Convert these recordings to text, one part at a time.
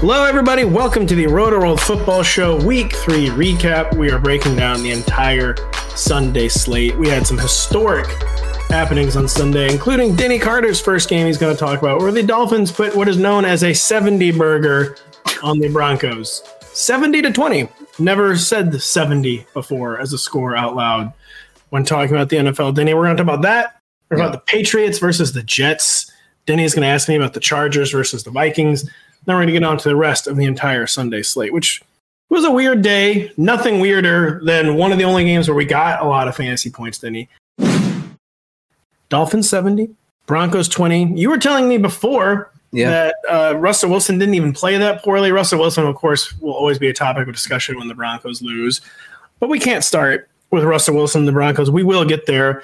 Hello, everybody. Welcome to the Roto World Football Show Week 3 recap. We are breaking down the entire Sunday slate. We had some historic happenings on Sunday, including Denny Carter's first game he's going to talk about, where the Dolphins put what is known as a 70 burger on the Broncos. 70 to 20. Never said 70 before as a score out loud when talking about the NFL. Denny, we're going to talk about that. We're yeah. about the Patriots versus the Jets. Denny is going to ask me about the Chargers versus the Vikings. Then we're going to get on to the rest of the entire Sunday slate, which was a weird day. Nothing weirder than one of the only games where we got a lot of fantasy points, Denny. Dolphins 70, Broncos 20. You were telling me before yeah. that uh, Russell Wilson didn't even play that poorly. Russell Wilson, of course, will always be a topic of discussion when the Broncos lose. But we can't start with Russell Wilson and the Broncos. We will get there.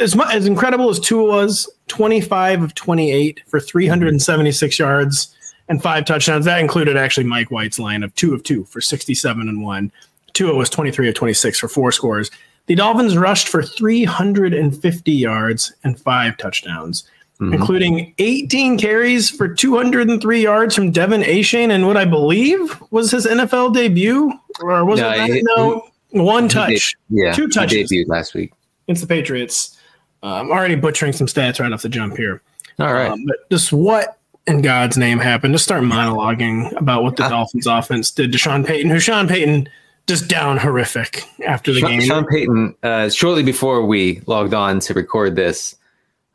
As, much, as incredible as Tua was, 25 of 28 for 376 yards and five touchdowns. That included actually Mike White's line of two of two for 67 and one. Tua was 23 of 26 for four scores. The Dolphins rushed for 350 yards and five touchdowns, mm-hmm. including 18 carries for 203 yards from De'Von Achane and what I believe was his NFL debut, or was no, it? It, no, one touch, yeah, two touches. Debuted last week It's the Patriots. Uh, I'm already butchering some stats right off the jump here. All right, um, but just what in God's name happened? Just start monologuing about what the uh, Dolphins offense did to Sean Payton, who Sean Payton just down horrific after the Sean, game. Sean Payton, uh, shortly before we logged on to record this,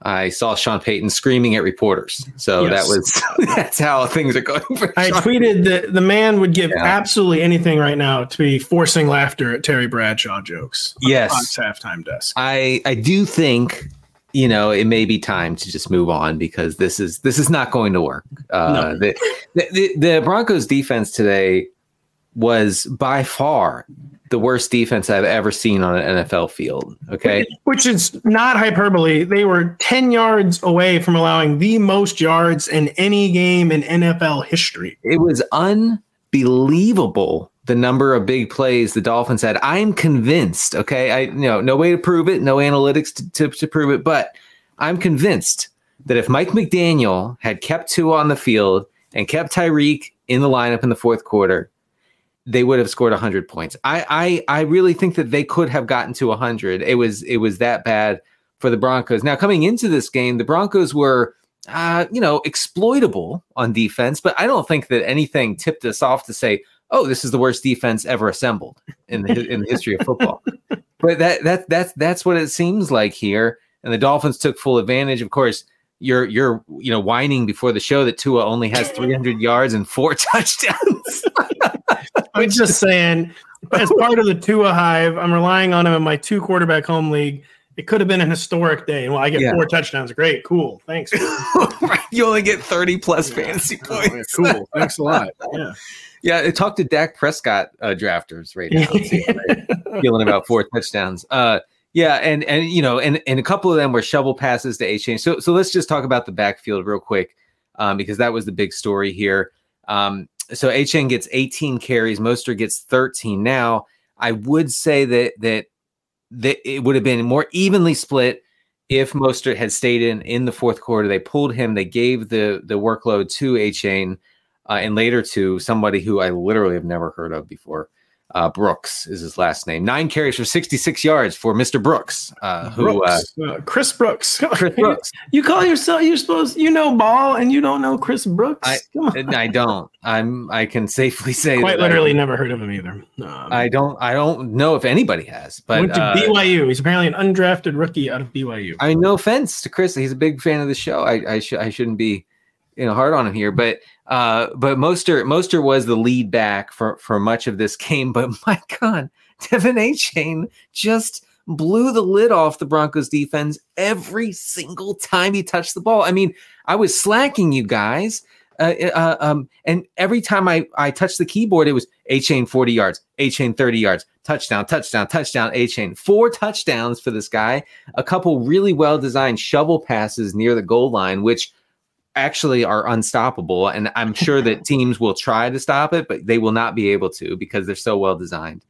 I saw Sean Payton screaming at reporters. So yes. that was that's how things are going. For I tweeted that the man would give yeah. absolutely anything right now to be forcing laughter at Terry Bradshaw jokes. yes, halftime desk. I I do think you know, it may be time to just move on because this is this is not going to work. Uh, no. the, the, the Broncos defense today was by far the worst defense I've ever seen on an NFL field. Okay, which is not hyperbole. They were ten yards away from allowing the most yards in any game in NFL history. It was unbelievable the number of big plays the Dolphins had. I'm convinced, okay, I you know no way to prove it, no analytics to, to, to prove it, but I'm convinced that if Mike McDaniel had kept two on the field and kept Tyreek in the lineup in the fourth quarter, they would have scored 100 points. I I I really think that they could have gotten to 100. It was it was that bad for the Broncos. Now coming into this game, the Broncos were uh, you know, exploitable on defense, but I don't think that anything tipped us off to say, oh, this is the worst defense ever assembled in the in the history of football. but that that that's that's what it seems like here. And the Dolphins took full advantage. Of course, you're you're you know whining before the show that Tua only has 300 yards and four touchdowns. I'm just saying, as part of the Tua hive, I'm relying on him in my two quarterback home league. It could have been an historic day. Well, I get yeah. four touchdowns. Great, cool, thanks. you only get 30 plus fantasy points. Oh, yeah, cool, thanks a lot. Yeah. Yeah, talk to Dak Prescott uh, drafters right now. Feeling about four touchdowns. Uh, yeah, and and you know, and and a couple of them were shovel passes to Achane. So so let's just talk about the backfield real quick, um, because that was the big story here. Um, so Achane gets 18 carries, Mostert gets 13. Now, I would say that that that it would have been more evenly split if Mostert had stayed in in the fourth quarter. They pulled him. They gave the the workload to Achane. Uh, and later to somebody who I literally have never heard of before. Uh, Brooks is his last name. Nine carries for 66 yards for Mr. Brooks, uh, who uh, Brooks. Uh, Chris Brooks. Chris Brooks. you call yourself you're supposed you know ball and you don't know Chris Brooks. I, I don't. I'm. I can safely say quite literally I, never heard of him either. Um, I don't. I don't know if anybody has. But went to uh, BYU. He's apparently an undrafted rookie out of BYU. I mean, no offense to Chris. He's a big fan of the show. I I, sh- I shouldn't be you know hard on him here, but uh, but Mostert Mostert was the lead back for for much of this game. But my God, De'Von Achane just blew the lid off the Broncos defense every single time he touched the ball. I mean, I was slacking you guys. Uh, uh, um, and every time I, I touched the keyboard, it was Achane 40 yards, Achane 30 yards, touchdown, touchdown, touchdown, Achane. Four touchdowns for this guy, a couple really well designed shovel passes near the goal line, which actually are unstoppable. And I'm sure that teams will try to stop it, but they will not be able to because they're so well designed.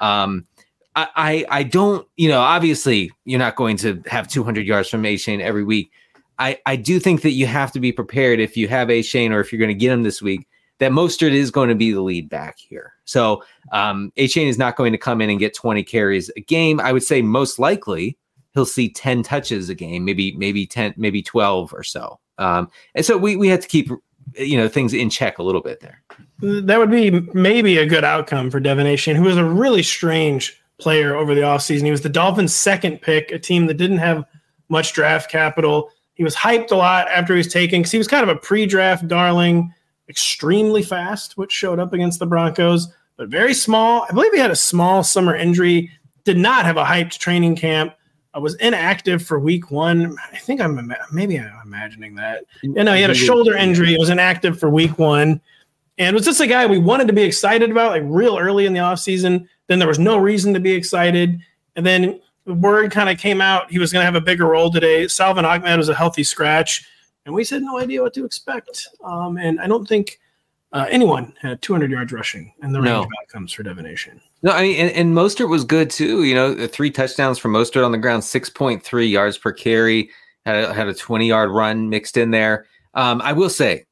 Um, I, I, I don't, you know, obviously you're not going to have 200 yards from Achane every week. I, I do think that you have to be prepared if you have Achane or if you're going to get him this week that Mostert is going to be the lead back here. So um, Achane is not going to come in and get 20 carries a game. I would say most likely he'll see 10 touches a game, maybe maybe 10, maybe 12 or so. Um, and so we we had to keep you know things in check a little bit there. That would be maybe a good outcome for De'Von Achane, who was a really strange player over the offseason. He was the Dolphins' second pick, a team that didn't have much draft capital. He was hyped a lot after he was taken because he was kind of a pre-draft darling, extremely fast, which showed up against the Broncos, but very small. I believe he had a small summer injury. Did not have a hyped training camp. I was inactive for week one. I think I'm maybe I'm imagining that. You know, he had a shoulder injury. He was inactive for week one. And was just a guy we wanted to be excited about, like real early in the offseason. Then there was no reason to be excited. And then the word kind of came out he was going to have a bigger role today. Salvon Ahmed was a healthy scratch. And we said no idea what to expect. Um, and I don't think uh, anyone had 200 yards rushing in the range no. of outcomes for Achane. No, I mean, and, and Mostert was good too. You know, three touchdowns for Mostert on the ground, 6.3 yards per carry, had a, had a 20 yard run mixed in there. Um, I will say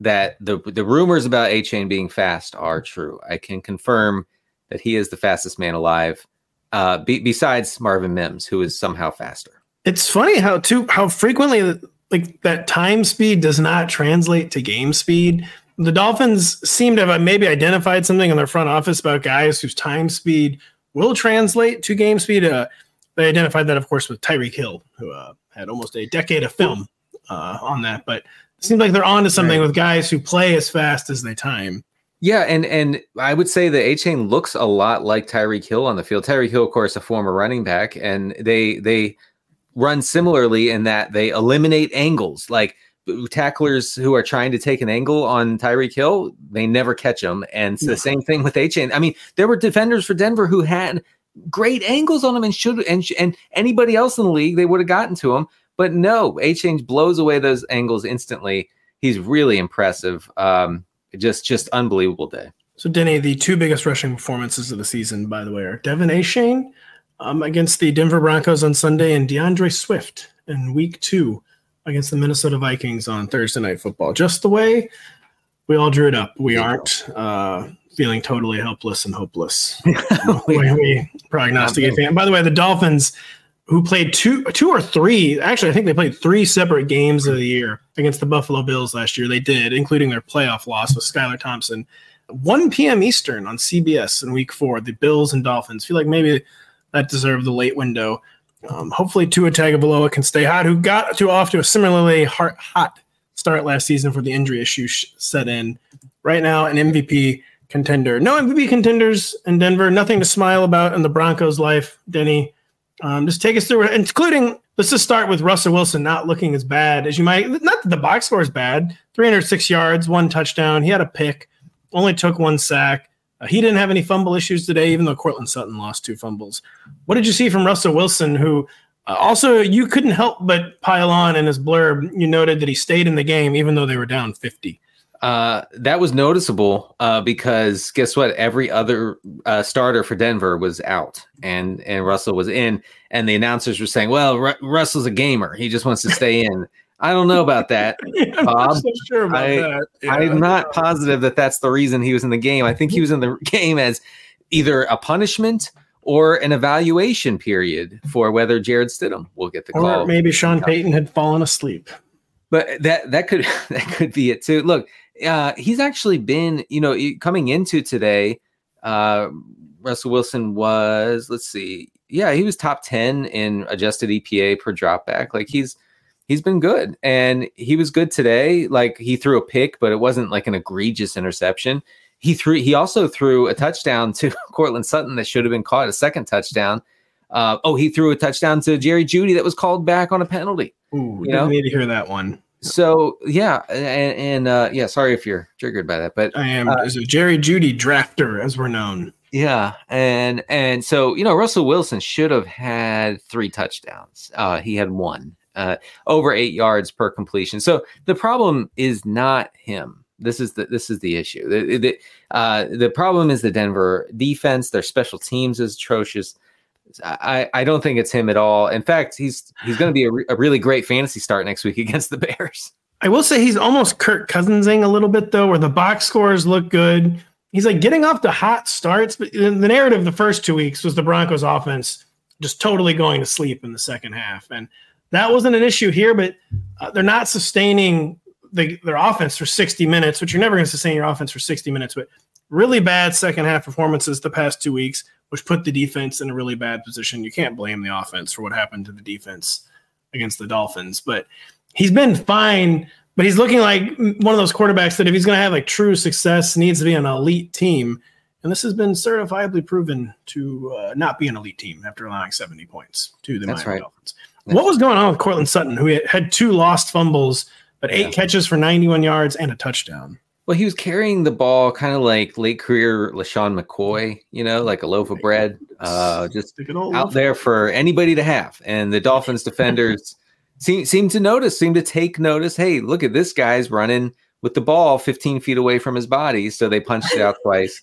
that the the rumors about Achane being fast are true. I can confirm that he is the fastest man alive, uh, be, besides Marvin Mims, who is somehow faster. It's funny how too how frequently like that time speed does not translate to game speed the Dolphins seem to have maybe identified something in their front office about guys whose time speed will translate to game speed. Uh, they identified that, of course, with Tyreek Hill, who uh, had almost a decade of film uh, on that. But it seems like they're on to something right. with guys who play as fast as they time. Yeah, and and I would say that Achane looks a lot like Tyreek Hill on the field. Tyreek Hill, of course, a former running back, and they they run similarly in that they eliminate angles. Like tacklers who are trying to take an angle on Tyreek Hill, they never catch him. And it's the same thing with Achane. I mean, there were defenders for Denver who had great angles on him and should and and anybody else in the league they would have gotten to him. But no, Achane blows away those angles instantly. He's really impressive. Um, just just unbelievable day. So Denny, the two biggest rushing performances of the season, by the way, are De'Von Achane um, against the Denver Broncos on Sunday and DeAndre Swift in Week Two against the Minnesota Vikings on Thursday Night Football. Just the way we all drew it up. We aren't uh, feeling totally helpless and hopeless. we, we prognosticate. Fan. By the way, the Dolphins, who played two, two or three, actually, I think they played three separate games of the year against the Buffalo Bills last year. They did, including their playoff loss with Skylar Thompson. 1 p.m. Eastern on CBS in Week Four. The Bills and Dolphins feel like maybe that deserved the late window. Um, hopefully, Tua Tagovailoa can stay hot, who got to off to a similarly hot, hot start last season for the injury issue set in. Right now, an MVP contender. No MVP contenders in Denver. Nothing to smile about in the Broncos' life. Denny, um, just take us through including. Let's just start with Russell Wilson not looking as bad as you might. Not that the box score is bad. 306 yards, one touchdown. He had a pick, only took one sack. Uh, he didn't have any fumble issues today, even though Courtland Sutton lost two fumbles. What did you see from Russell Wilson, who uh, also you couldn't help but pile on in his blurb? You noted that he stayed in the game even though they were down 50. Uh, that was noticeable uh, because guess what? Every other uh, starter for Denver was out, and and Russell was in, and the announcers were saying, "Well, Russell's a gamer; he just wants to stay in." I don't know about that. I'm not so sure about I, that. Yeah. I'm not positive that that's the reason he was in the game. I think he was in the game as either a punishment or an evaluation period for whether Jarrett Stidham will get the Or call. maybe Sean Payton had fallen asleep. But that that could that could be it too. Look, uh, he's actually been, you know, coming into today. Uh, Russell Wilson was, let's see, yeah, he was top ten in adjusted EPA per dropback. Like he's he's been good, and he was good today. Like he threw a pick, but it wasn't like an egregious interception. He threw. He also threw a touchdown to Courtland Sutton that should have been caught. A second touchdown. Uh, oh, he threw a touchdown to Jerry Jeudy that was called back on a penalty. Ooh, You know? need to hear that one. So yeah, and, and uh, yeah, sorry if you're triggered by that, but I am Uh, is a Jerry Jeudy drafter, as we're known. yeah, and and so you know Russell Wilson should have had three touchdowns. Uh, he had one, uh, over eight yards per completion. So the problem is not him. This is the this is the issue. The the, uh, the problem is the Denver defense. Their special teams is atrocious. I, I don't think it's him at all. In fact, he's he's going to be a, re- a really great fantasy start next week against the Bears. I will say he's almost Kirk Cousinsing a little bit though, where the box scores look good. He's like getting off to hot starts, but the narrative the first two weeks was the Broncos offense just totally going to sleep in the second half, and that wasn't an issue here. But uh, they're not sustaining the, their offense for 60 minutes, which you're never going to sustain your offense for 60 minutes. But really bad second half performances the past two weeks, which put the defense in a really bad position. You can't blame the offense for what happened to the defense against the Dolphins, but he's been fine. But he's looking like one of those quarterbacks that if he's going to have like true success, needs to be an elite team. And this has been certifiably proven to uh, not be an elite team after allowing 70 points to the That's Miami right. Dolphins. What was going on with Courtland Sutton, who had two lost fumbles, but eight Yeah. catches for 91 yards and a touchdown? Well, he was carrying the ball kind of like late career LeSean McCoy, you know, like a loaf of bread, uh, just The good old out there for anybody to have. And the Dolphins defenders seem seem to notice, seem to take notice. Hey, look at this guy's running with the ball 15 feet away from his body, so they punched it out twice.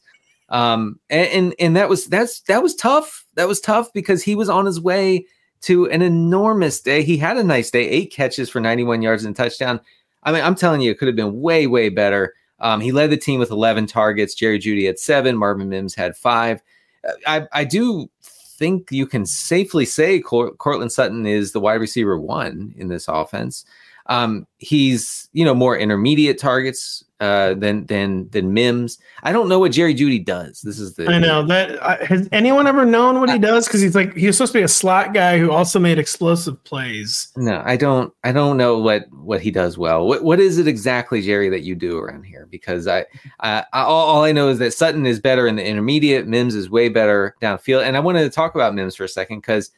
Um, and, and and that was that's that was tough. That was tough because he was on his way to an enormous day. He had a nice day, eight catches for 91 yards and a touchdown. I mean, I'm telling you, it could have been way, way better. Um, he led the team with 11 targets. Jerry Jeudy had seven. Marvin Mims had five. Uh, I, I do think you can safely say Cor- Courtland Sutton is the wide receiver one in this offense. Um, he's you know more intermediate targets uh, than than than Mims. I don't know what Jerry Jeudy does. This is the I know that. I has anyone ever known what he does? Because he's like he's supposed to be a slot guy who also made explosive plays. No, I don't. I don't know what what he does well. What what is it exactly, Jerry, that you do around here? Because I, I, I all, all I know is that Sutton is better in the intermediate. Mims is way better downfield. And I wanted to talk about Mims for a second because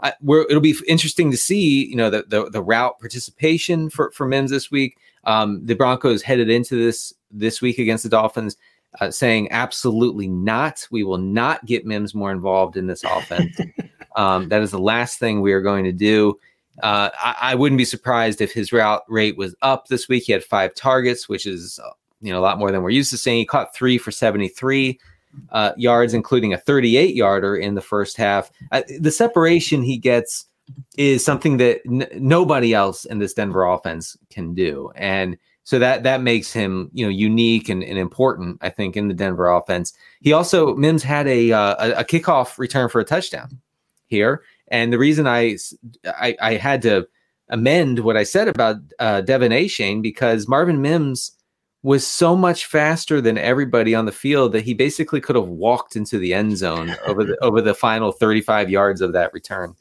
I, we're, it'll be interesting to see, you know, the the, the route participation for for Mims this week. Um, the Broncos headed into this this week against the Dolphins. Uh, saying absolutely not. We will not get Mims more involved in this offense. um, that is the last thing we are going to do. Uh, I, I wouldn't be surprised if his route rate was up this week. He had five targets, which is uh, you know a lot more than we're used to seeing. He caught three for seventy three uh, yards, including a thirty eight yarder in the first half. Uh, the separation he gets is something that n- nobody else in this Denver offense can do, and so that that makes him you know unique and, and important. I think in the Denver offense. He also Mims had a uh, a, a kickoff return for a touchdown here. And the reason I, I, I had to amend what I said about uh, De'Von Achane because Marvin Mims was so much faster than everybody on the field that he basically could have walked into the end zone over the over the final 35 yards of that return.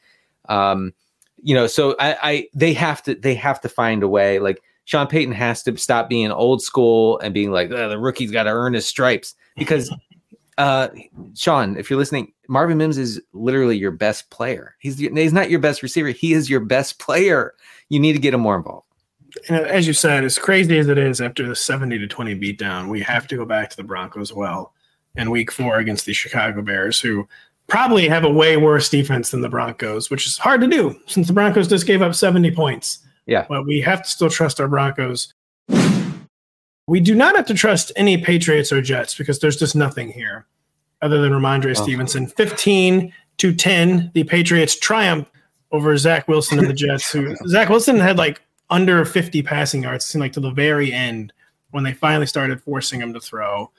Um, you know, so I, I they have to they have to find a way. Like Sean Payton has to stop being old school and being like "Ugh, the rookie's got to earn his stripes because uh Sean, if you're listening, Marvin Mims is literally your best player. He's he's not your best receiver. He is your best player. You need to get him more involved. And as you said, as crazy as it is after the 70 to 20 beatdown, we have to go back to the Broncos well in week four against the Chicago Bears, who probably have a way worse defense than the Broncos, which is hard to do since the Broncos just gave up 70 points. Yeah. But we have to still trust our Broncos. We do not have to trust any Patriots or Jets because there's just nothing here other than Rhamondre Oh. Stevenson. 15 to 10, the Patriots triumph over Zach Wilson and the Jets, who Zach Wilson had like under 50 passing yards. It seemed like to the very end when they finally started forcing him to throw.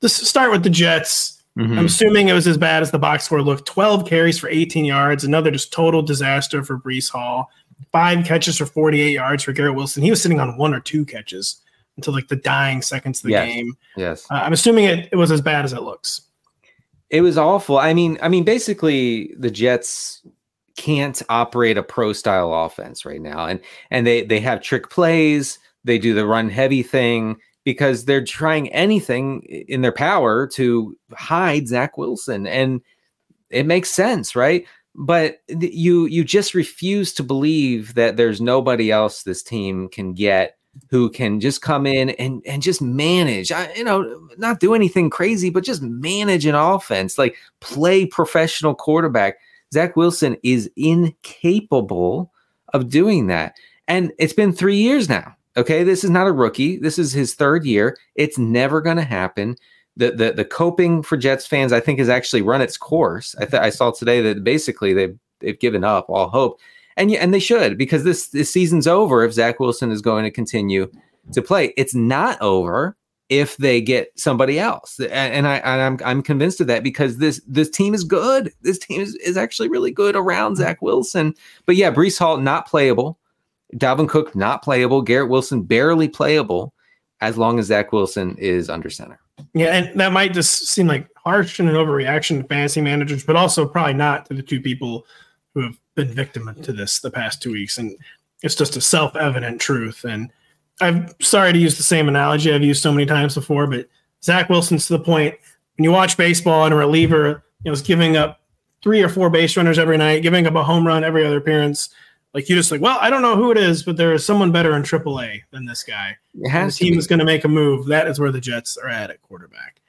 Let's start with the Jets. Mm-hmm. I'm assuming it was as bad as the box score looked. 12 carries for 18 yards, another just total disaster for Breece Hall. Five catches for 48 yards for Garrett Wilson. He was sitting on one or two catches until like the dying seconds of the yes. game. Yes. Uh, I'm assuming it, it was as bad as it looks. It was awful. I mean, I mean, basically the Jets can't operate a pro style offense right now. And and they they have trick plays, they do the run heavy thing because they're trying anything in their power to hide Zach Wilson. And it makes sense, right? But you you just refuse to believe that there's nobody else this team can get who can just come in and and just manage. I, you know, not do anything crazy, but just manage an offense, like play professional quarterback. Zach Wilson is incapable of doing that. And it's been three years now. Okay. This is not a rookie. This is his third year. It's never going to happen. The, the the coping for Jets fans, I think, has actually run its course. I, th- I saw today that basically they've they've given up all hope, and and they should because this this season's over if Zach Wilson is going to continue to play. It's not over if they get somebody else. And, I and I'm I'm convinced of that because this this team is good. This team is, is actually really good around mm-hmm. Zach Wilson. But yeah, Breece Hall not playable. Dalvin Cook not playable. Garrett Wilson barely playable as long as Zach Wilson is under center. Yeah, and that might just seem like harsh and an overreaction to fantasy managers, but also probably not to the two people who have been victim to this the past two weeks. And it's just a self-evident truth. And I'm sorry to use the same analogy I've used so many times before, but Zach Wilson's to the point when you watch baseball and a reliever you know, is giving up three or four base runners every night, giving up a home run every other appearance. Like you just like, well, I don't know who it is, but there is someone better in AAA than this guy. the team is going to make a move. That is where the Jets are at at quarterback.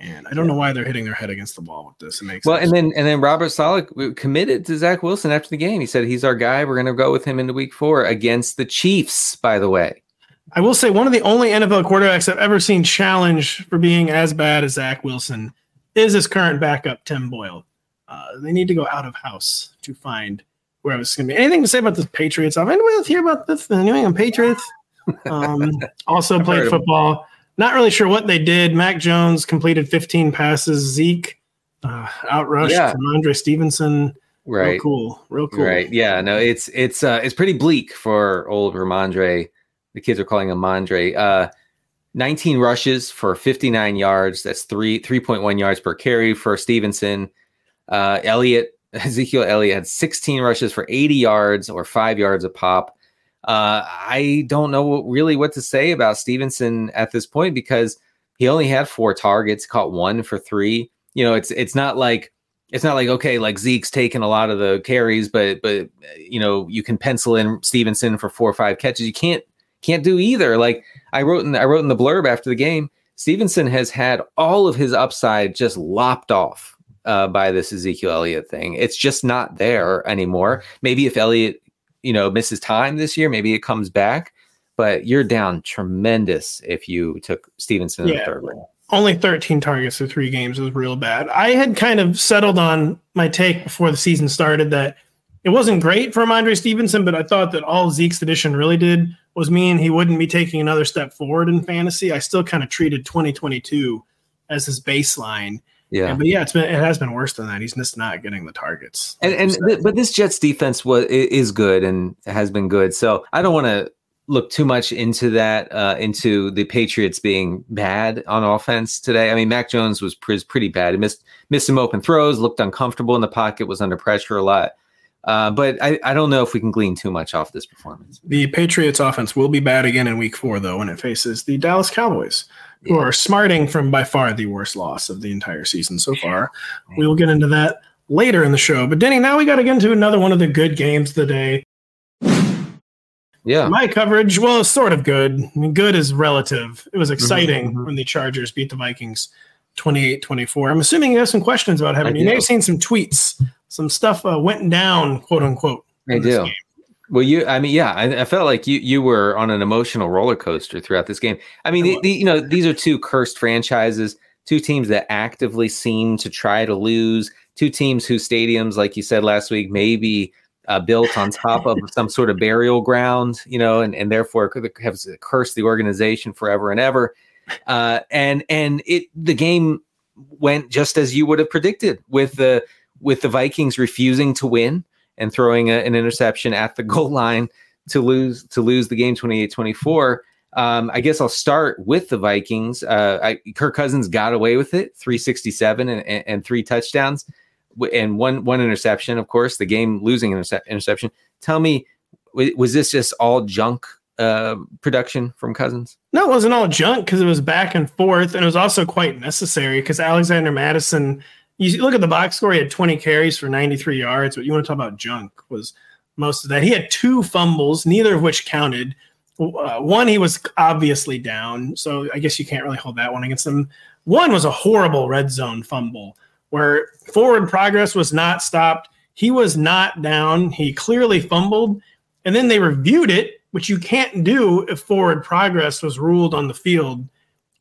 And I don't know why they're hitting their head against the wall with this. It makes well, sense. and then and then Robert Saleh committed to Zach Wilson after the game. He said he's our guy. We're going to go with him into Week Four against the Chiefs. By the way, I will say one of the only NFL quarterbacks I've ever seen challenged for being as bad as Zach Wilson is his current backup, Tim Boyle. Uh, they need to go out of house to find where I was going to be. Anything to say about the Patriots? I've anyone else hear about this? The New England Patriots um, also played football. Not really sure what they did. Mac Jones completed 15 passes. Zeke uh, outrushed yeah. Andre Stevenson. Right. Real cool. Real cool. Right. Yeah. No, it's it's uh it's pretty bleak for old Rhamondre the kids are calling him Mondre. Uh, 19 rushes for 59 yards. That's three 3.1 yards per carry for Stevenson. Uh, Elliott, Ezekiel Elliott had 16 rushes for 80 yards or five yards a pop. Uh, I don't know really what to say about Stevenson at this point because he only had four targets, caught one for three. You know, it's it's not like it's not like okay, like Zeke's taking a lot of the carries, but but you know you can pencil in Stevenson for four or five catches. You can't can't do either. Like I wrote in I wrote in the blurb after the game, Stevenson has had all of his upside just lopped off uh, by this Ezekiel Elliott thing. It's just not there anymore. Maybe if Elliott, you know, misses time this year, maybe it comes back. But you're down tremendous if you took Stevenson yeah. in the third round. Only 13 targets for three games was real bad. I had kind of settled on my take before the season started that it wasn't great for Andre Stevenson, but I thought that all Zeke's addition really did was mean he wouldn't be taking another step forward in fantasy. I still kind of treated 2022 as his baseline. Yeah, and, but yeah, it's been it has been worse than that. He's just not getting the targets. Like and and th- but this Jets defense was is good and has been good. So I don't want to look too much into that uh, into the Patriots being bad on offense today. I mean, Mac Jones was pretty bad. He missed missed some open throws, looked uncomfortable in the pocket, was under pressure a lot. Uh, but I, I don't know if we can glean too much off this performance. The Patriots offense will be bad again in week four, though, when it faces the Dallas Cowboys, who are smarting from by far the worst loss of the entire season so far. We will get into that later in the show. But Denny, now we got to get into another one of the good games of the day. Yeah. My coverage, well, it's sort of good. I mean, good is relative. It was mm-hmm, exciting mm-hmm. when the Chargers beat the Vikings 28 24. I'm assuming you have some questions about having. You may have seen some tweets some stuff uh, went down, quote unquote. I do. Game. Well, you, I mean, yeah, I, I, felt like you you were on an emotional roller coaster throughout this game. I mean, the, the, you know, these are two cursed franchises, two teams that actively seem to try to lose, two teams whose stadiums, like you said last week, maybe uh, built on top of some sort of burial ground, you know, and, and therefore have cursed the organization forever and ever. Uh, and and it the game went just as you would have predicted with the with the Vikings refusing to win and throwing a, an interception at the goal line to lose to lose the game 28-24. Um, I guess I'll start with the Vikings. Uh, I, Kirk Cousins got away with it, 367 and, and, and three touchdowns and one one interception, of course, the game losing intercep- interception. Tell me, was this just all junk uh, production from Cousins? No, it wasn't all junk because it was back and forth, and it was also quite necessary because Alexander Mattison. You look at the box score; he had 20 carries for 93 yards. But you want to talk about junk was most of that. He had two fumbles, neither of which counted. Uh, one, he was obviously down, so I guess you can't really hold that one against him. One was a horrible red zone fumble where forward progress was not stopped. He was not down. He clearly fumbled. And then they reviewed it, which you can't do if forward progress was ruled on the field,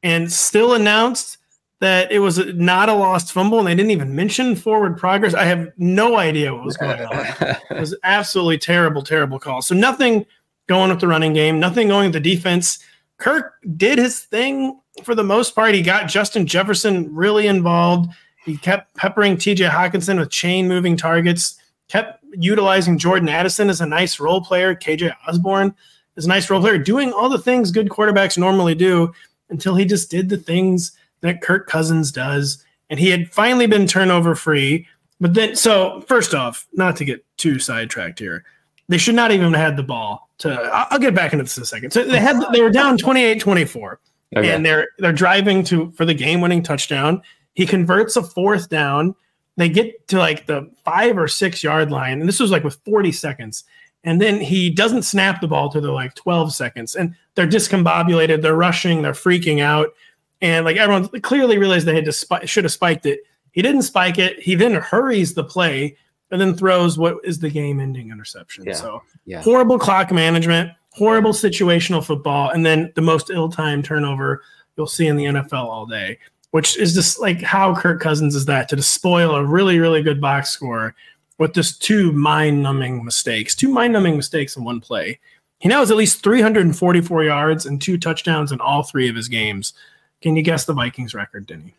and still announced that it was not a lost fumble. And they didn't even mention forward progress. I have no idea what was going on. it was absolutely terrible, terrible call. So nothing going with the running game, nothing going with the defense. Kirk did his thing for the most part. He got Justin Jefferson really involved. He kept peppering TJ Hockenson with chain moving targets, kept utilizing Jordan Addison as a nice role player. KJ Osborne as a nice role player, doing all the things good quarterbacks normally do until he just did the things that Kirk Cousins does. And he had finally been turnover free. But then, so first off, not to get too sidetracked here, they should not even have had the ball to. I'll get back into this in a second. So they had they were down 28 24. Okay. And they're they're driving to for the game winning touchdown he converts a fourth down. They get to like the five or six yard line, and this was like with 40 seconds. And then he doesn't snap the ball to the like 12 seconds, and they're discombobulated. They're rushing. They're freaking out, and like everyone clearly realized they had to should have spiked it. He didn't spike it. He then hurries the play and then throws what is the game-ending interception. Yeah. So yeah. horrible clock management, horrible situational football, and then the most ill-timed turnover you'll see in the NFL all day which is just like how Kirk Cousins is that to spoil a really, really good box score with just two mind numbing mistakes, two mind numbing mistakes in one play. He now has at least 344 yards and two touchdowns in all three of his games. Can you guess the Vikings record, Denny?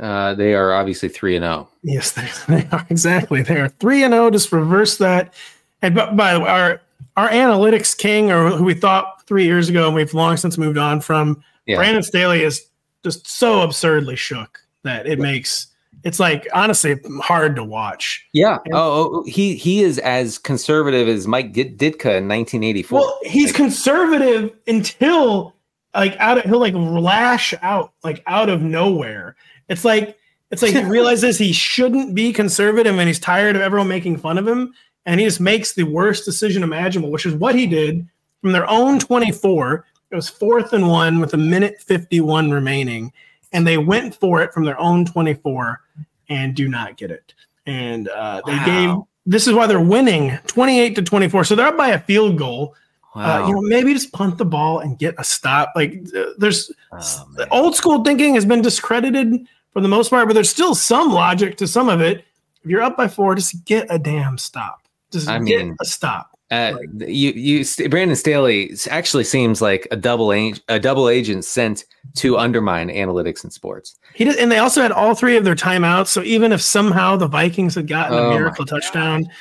Uh, they are obviously 3 and 0. Yes, they, they are. Exactly. They are 3 and 0. Just reverse that. And but, by the way, our, our analytics king, or who we thought three years ago and we've long since moved on from, yeah. Brandon Staley is just so absurdly shook that it makes it's like honestly hard to watch. Yeah. And, oh, oh, he he is as conservative as Mike Ditka in 1984. Well, he's like, conservative until like out of he'll like lash out like out of nowhere. It's like it's like he realizes he shouldn't be conservative and he's tired of everyone making fun of him and he just makes the worst decision imaginable, which is what he did from their own 24 it was fourth and one with a minute 51 remaining, and they went for it from their own 24 and do not get it. And uh, they wow. gave this is why they're winning 28 to 24. So they're up by a field goal. Wow. Uh, you know, maybe just punt the ball and get a stop. Like uh, there's oh, old school thinking has been discredited for the most part, but there's still some logic to some of it. If you're up by four, just get a damn stop. Just I get mean, a stop. Uh, you, you, Brandon Staley actually seems like a double ag- a double agent sent to undermine analytics in sports. He did, and they also had all three of their timeouts. So even if somehow the Vikings had gotten oh a miracle touchdown, God.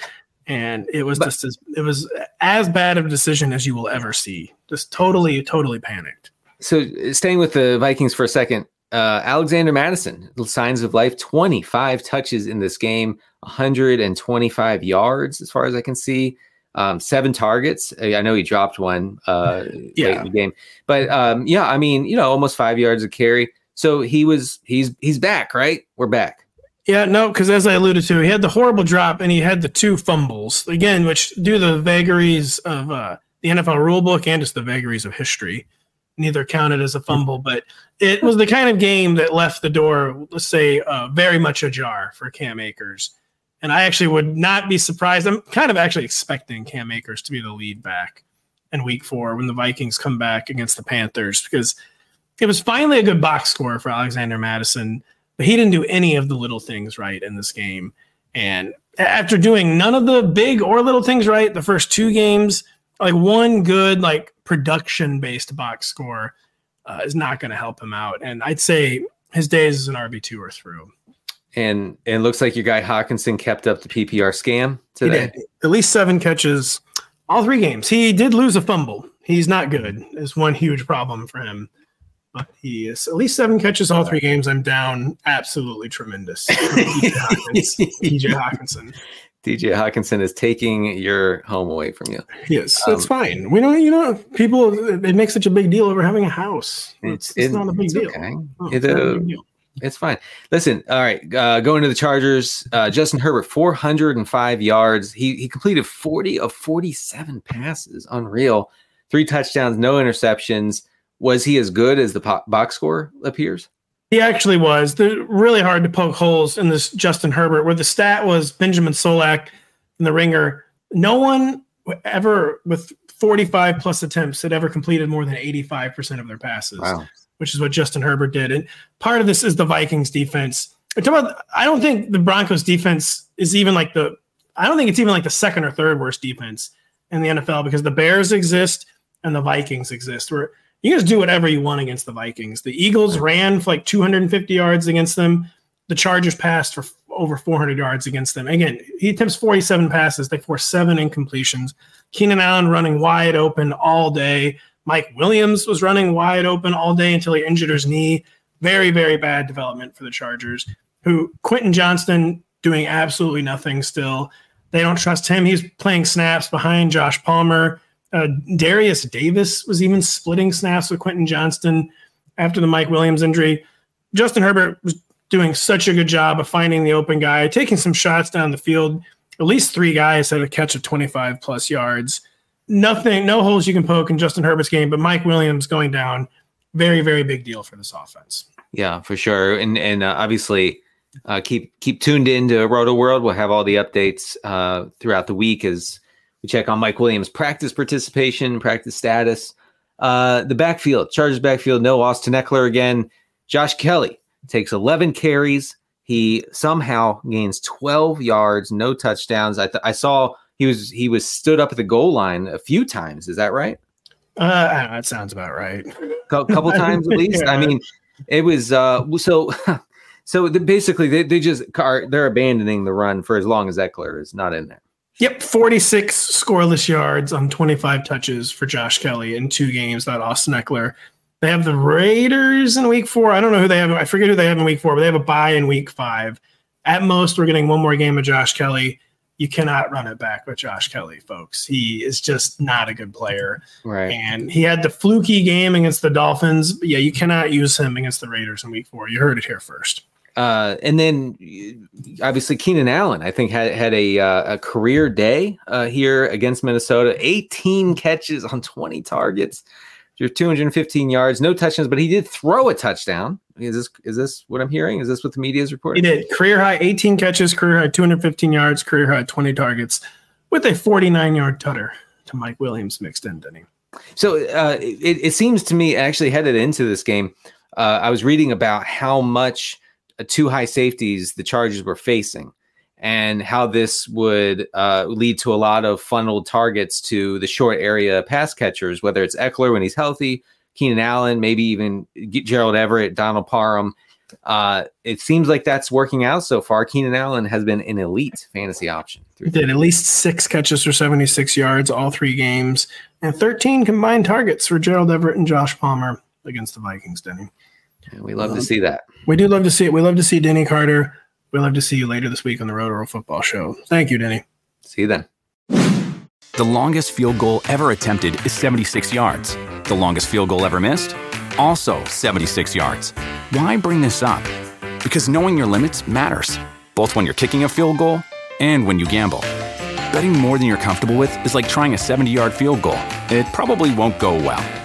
And it was but, just as it was as bad of a decision as you will ever see. Just totally, totally panicked. So staying with the Vikings for a second, uh, Alexander Mattison, signs of life, 25 touches in this game, 125 yards as far as I can see um, seven targets. I know he dropped one uh, yeah. in the game, but um, yeah, I mean, you know, almost five yards of carry. So he was he's he's back, right? We're back. Yeah, no, because as I alluded to, he had the horrible drop and he had the two fumbles again, which do the vagaries of uh, the NFL rulebook and just the vagaries of history. Neither counted as a fumble, but it was the kind of game that left the door, let's say, uh, very much ajar for Cam Akers. And I actually would not be surprised. I'm kind of actually expecting Cam Akers to be the lead back in week four when the Vikings come back against the Panthers because it was finally a good box score for Alexander Mattison, but he didn't do any of the little things right in this game. And after doing none of the big or little things right, the first two games, like one good like production based box score uh, is not going to help him out. And I'd say his days as an RB two are through. And and looks like your guy Hockenson kept up the PPR scam today. At least seven catches, all three games. He did lose a fumble. He's not good. Is one huge problem for him. But he is at least seven catches all three games. I'm down absolutely tremendous. DJ, DJ Hockenson. DJ Hockenson is taking your home away from you. Yes, um, it's fine. We don't, you know, people they make such a big deal over having a house. It's, it's, it's not a big deal. Okay. Oh, it, uh, it's fine. Listen, all right, uh, going to the Chargers. Uh, Justin Herbert, 405 yards. He he completed 40 of 47 passes. Unreal. Three touchdowns, no interceptions. Was he as good as the po- box score appears? He actually was. They're really hard to poke holes in this Justin Herbert, where the stat was Benjamin Solak in the ringer. No one ever with 45 plus attempts had ever completed more than 85% of their passes. Wow which is what Justin Herbert did. And part of this is the Vikings defense. About, I don't think the Broncos defense is even like the I don't think it's even like the second or third worst defense in the NFL because the Bears exist and the Vikings exist. Where you guys do whatever you want against the Vikings. The Eagles ran for like 250 yards against them. The Chargers passed for over 400 yards against them. Again, he attempts 47 passes. They force seven incompletions. Keenan Allen running wide open all day. Mike Williams was running wide open all day until he injured his knee. Very, very bad development for the Chargers. Who Quentin Johnston doing absolutely nothing still. They don't trust him. He's playing snaps behind Josh Palmer. Uh, Derius Davis was even splitting snaps with Quentin Johnston after the Mike Williams injury. Justin Herbert was doing such a good job of finding the open guy, taking some shots down the field. At least three guys had a catch of 25 plus yards nothing, no holes you can poke in Justin Herbert's game, but Mike Williams going down, very, very big deal for this offense. Yeah, for sure, and and uh, obviously. Uh, keep keep tuned into Rotoworld. We'll have all the updates uh, throughout the week as we check on Mike Williams' practice participation, practice status. Uh, the backfield, Chargers backfield, no Austin Ekeler again. Josh Kelley takes 11 carries. He somehow gains 12 yards, no touchdowns. I, th- I saw he was he was stood up at the goal line a few times. Is that right? Uh, that sounds about right. A couple times at least. yeah. I mean, it was uh so. So the, basically, they, they just are they're abandoning the run for as long as Ekeler is not in there. Yep, 46 scoreless yards on 25 touches for Josh Kelley in two games. That Austin Ekeler. They have the Raiders in week four. I don't know who they have. I forget who they have in week four, but they have a bye in week five. At most, we're getting one more game of Josh Kelley. you cannot run it back with Josh Kelley, folks. He is just not a good player. Right. And he had the fluky game against the Dolphins. Yeah, you cannot use him against the Raiders in week four. You heard it here first. Uh, and then obviously Keenan Allen, I think had had a uh, a career day uh, here against Minnesota. 18 catches on 20 targets, your 215 yards, no touchdowns, but he did throw a touchdown. Is this is this what I'm hearing? Is this what the media is reporting? He did career high 18 catches, career high 215 yards, career high 20 targets, with a 49 yard tutter to Mike Williams mixed in. Denny. So uh, it, it seems to me actually headed into this game. Uh, I was reading about how much two high safeties the Chargers were facing and how this would uh, lead to a lot of funneled targets to the short area pass catchers, whether it's Ekeler when he's healthy, Keenan Allen, maybe even Gerald Everett, Donald Parham. Uh, it seems like that's working out so far. Keenan Allen has been an elite fantasy option. He did at least six catches for 76 yards all three games, and 13 combined targets for Gerald Everett and Josh Palmer against the Vikings, Denny. Yeah, we love um, to see that. We do love to see it. We love to see Denny Carter we love to see you later this week on the Roto Football Show. Thank you, Denny. See you then. The longest field goal ever attempted is 76 yards. The longest field goal ever missed? Also 76 yards. Why bring this up? Because knowing your limits matters, both when you're kicking a field goal and when you gamble. Betting more than you're comfortable with is like trying a 70 yard field goal, it probably won't go well.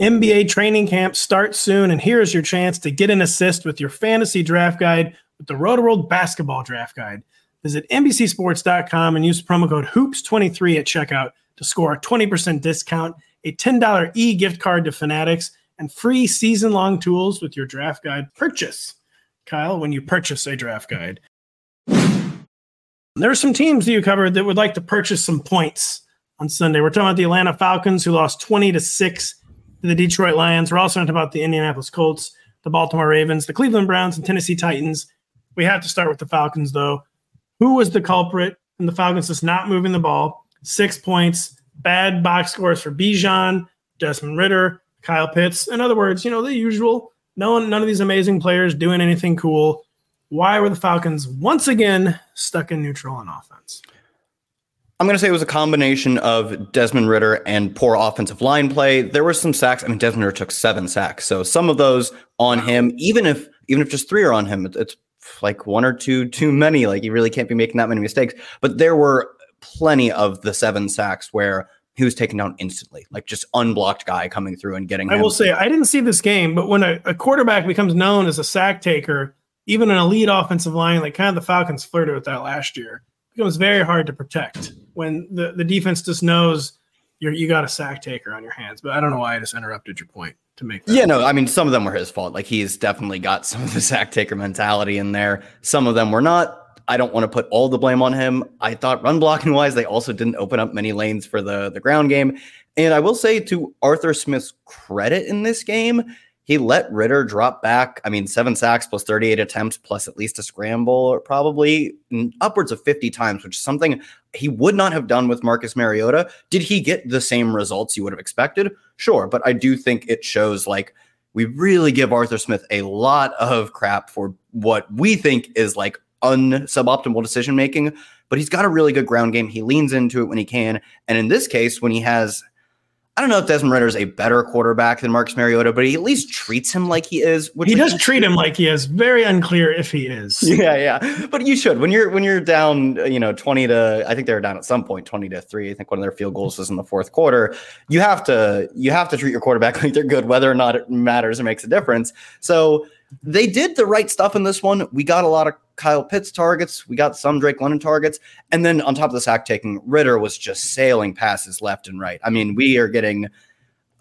NBA training camp starts soon, and here's your chance to get an assist with your fantasy draft guide with the Rotoworld Basketball Draft Guide. Visit NBCSports.com and use promo code HOOPS23 at checkout to score a 20% discount, a $10 e gift card to Fanatics, and free season long tools with your draft guide purchase. Kyle, when you purchase a draft guide, there are some teams that you covered that would like to purchase some points on Sunday. We're talking about the Atlanta Falcons, who lost 20 to 6 the Detroit Lions. We're also talking about the Indianapolis Colts, the Baltimore Ravens, the Cleveland Browns, and Tennessee Titans. We have to start with the Falcons, though. Who was the culprit in the Falcons just not moving the ball? Six points, bad box scores for Bijan, Desmond Ridder, Kyle Pitts. In other words, you know, the usual. No one, none of these amazing players doing anything cool. Why were the Falcons once again stuck in neutral on offense? I'm going to say it was a combination of Desmond Ridder and poor offensive line play. There were some sacks. I mean, Desmond Ridder took seven sacks, so some of those on him. Even if even if just three are on him, it's like one or two too many. Like you really can't be making that many mistakes. But there were plenty of the seven sacks where he was taken down instantly, like just unblocked guy coming through and getting. I him. will say I didn't see this game, but when a, a quarterback becomes known as a sack taker, even an elite offensive line, like kind of the Falcons flirted with that last year, becomes very hard to protect when the, the defense just knows you're, you got a sack taker on your hands. But I don't know why I just interrupted your point to make that. Yeah, no, I mean, some of them were his fault. Like he's definitely got some of the sack taker mentality in there. Some of them were not. I don't want to put all the blame on him. I thought run blocking wise, they also didn't open up many lanes for the, the ground game. And I will say to Arthur Smith's credit in this game, he let Ridder drop back. I mean, seven sacks plus 38 attempts plus at least a scramble, probably upwards of 50 times, which is something he would not have done with Marcus Mariota. Did he get the same results you would have expected? Sure. But I do think it shows like we really give Arthur Smith a lot of crap for what we think is like unsuboptimal decision making. But he's got a really good ground game. He leans into it when he can. And in this case, when he has I don't know if Desmond Ridder is a better quarterback than Marcus Mariota, but he at least treats him like he is. he does treat him like he is. Very unclear if he is. Yeah, yeah. But you should when you're when you're down, you know, twenty to I think they were down at some point twenty to three. I think one of their field goals was in the fourth quarter. You have to you have to treat your quarterback like they're good, whether or not it matters or makes a difference. So they did the right stuff in this one. We got a lot of Kyle Pitts targets. We got some Drake London targets. And then on top of the sack taking, Ridder was just sailing passes left and right. I mean, we are getting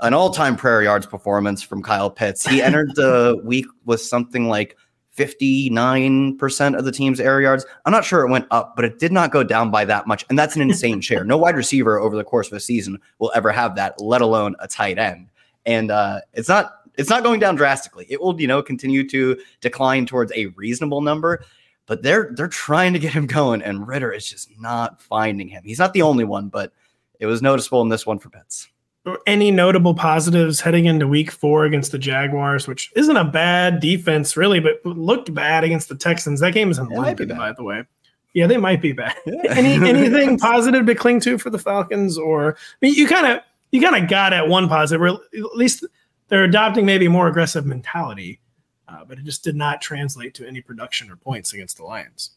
an all time prayer yards performance from Kyle Pitts. He entered the week with something like 59% of the team's air yards. I'm not sure it went up, but it did not go down by that much. And that's an insane share. No wide receiver over the course of a season will ever have that, let alone a tight end. And uh, it's not it's not going down drastically. It will, you know, continue to decline towards a reasonable number, but they're they're trying to get him going, and Ridder is just not finding him. He's not the only one, but it was noticeable in this one for Pitts. Any notable positives heading into week four against the Jaguars, which isn't a bad defense, really, but looked bad against the Texans. That game is in London, by the way. Yeah, they might be bad. Yeah. Any anything positive to cling to for the Falcons, or I mean, you kind of you kind of got at one positive, or at least they're adopting maybe more aggressive mentality, uh, but it just did not translate to any production or points against the Lions.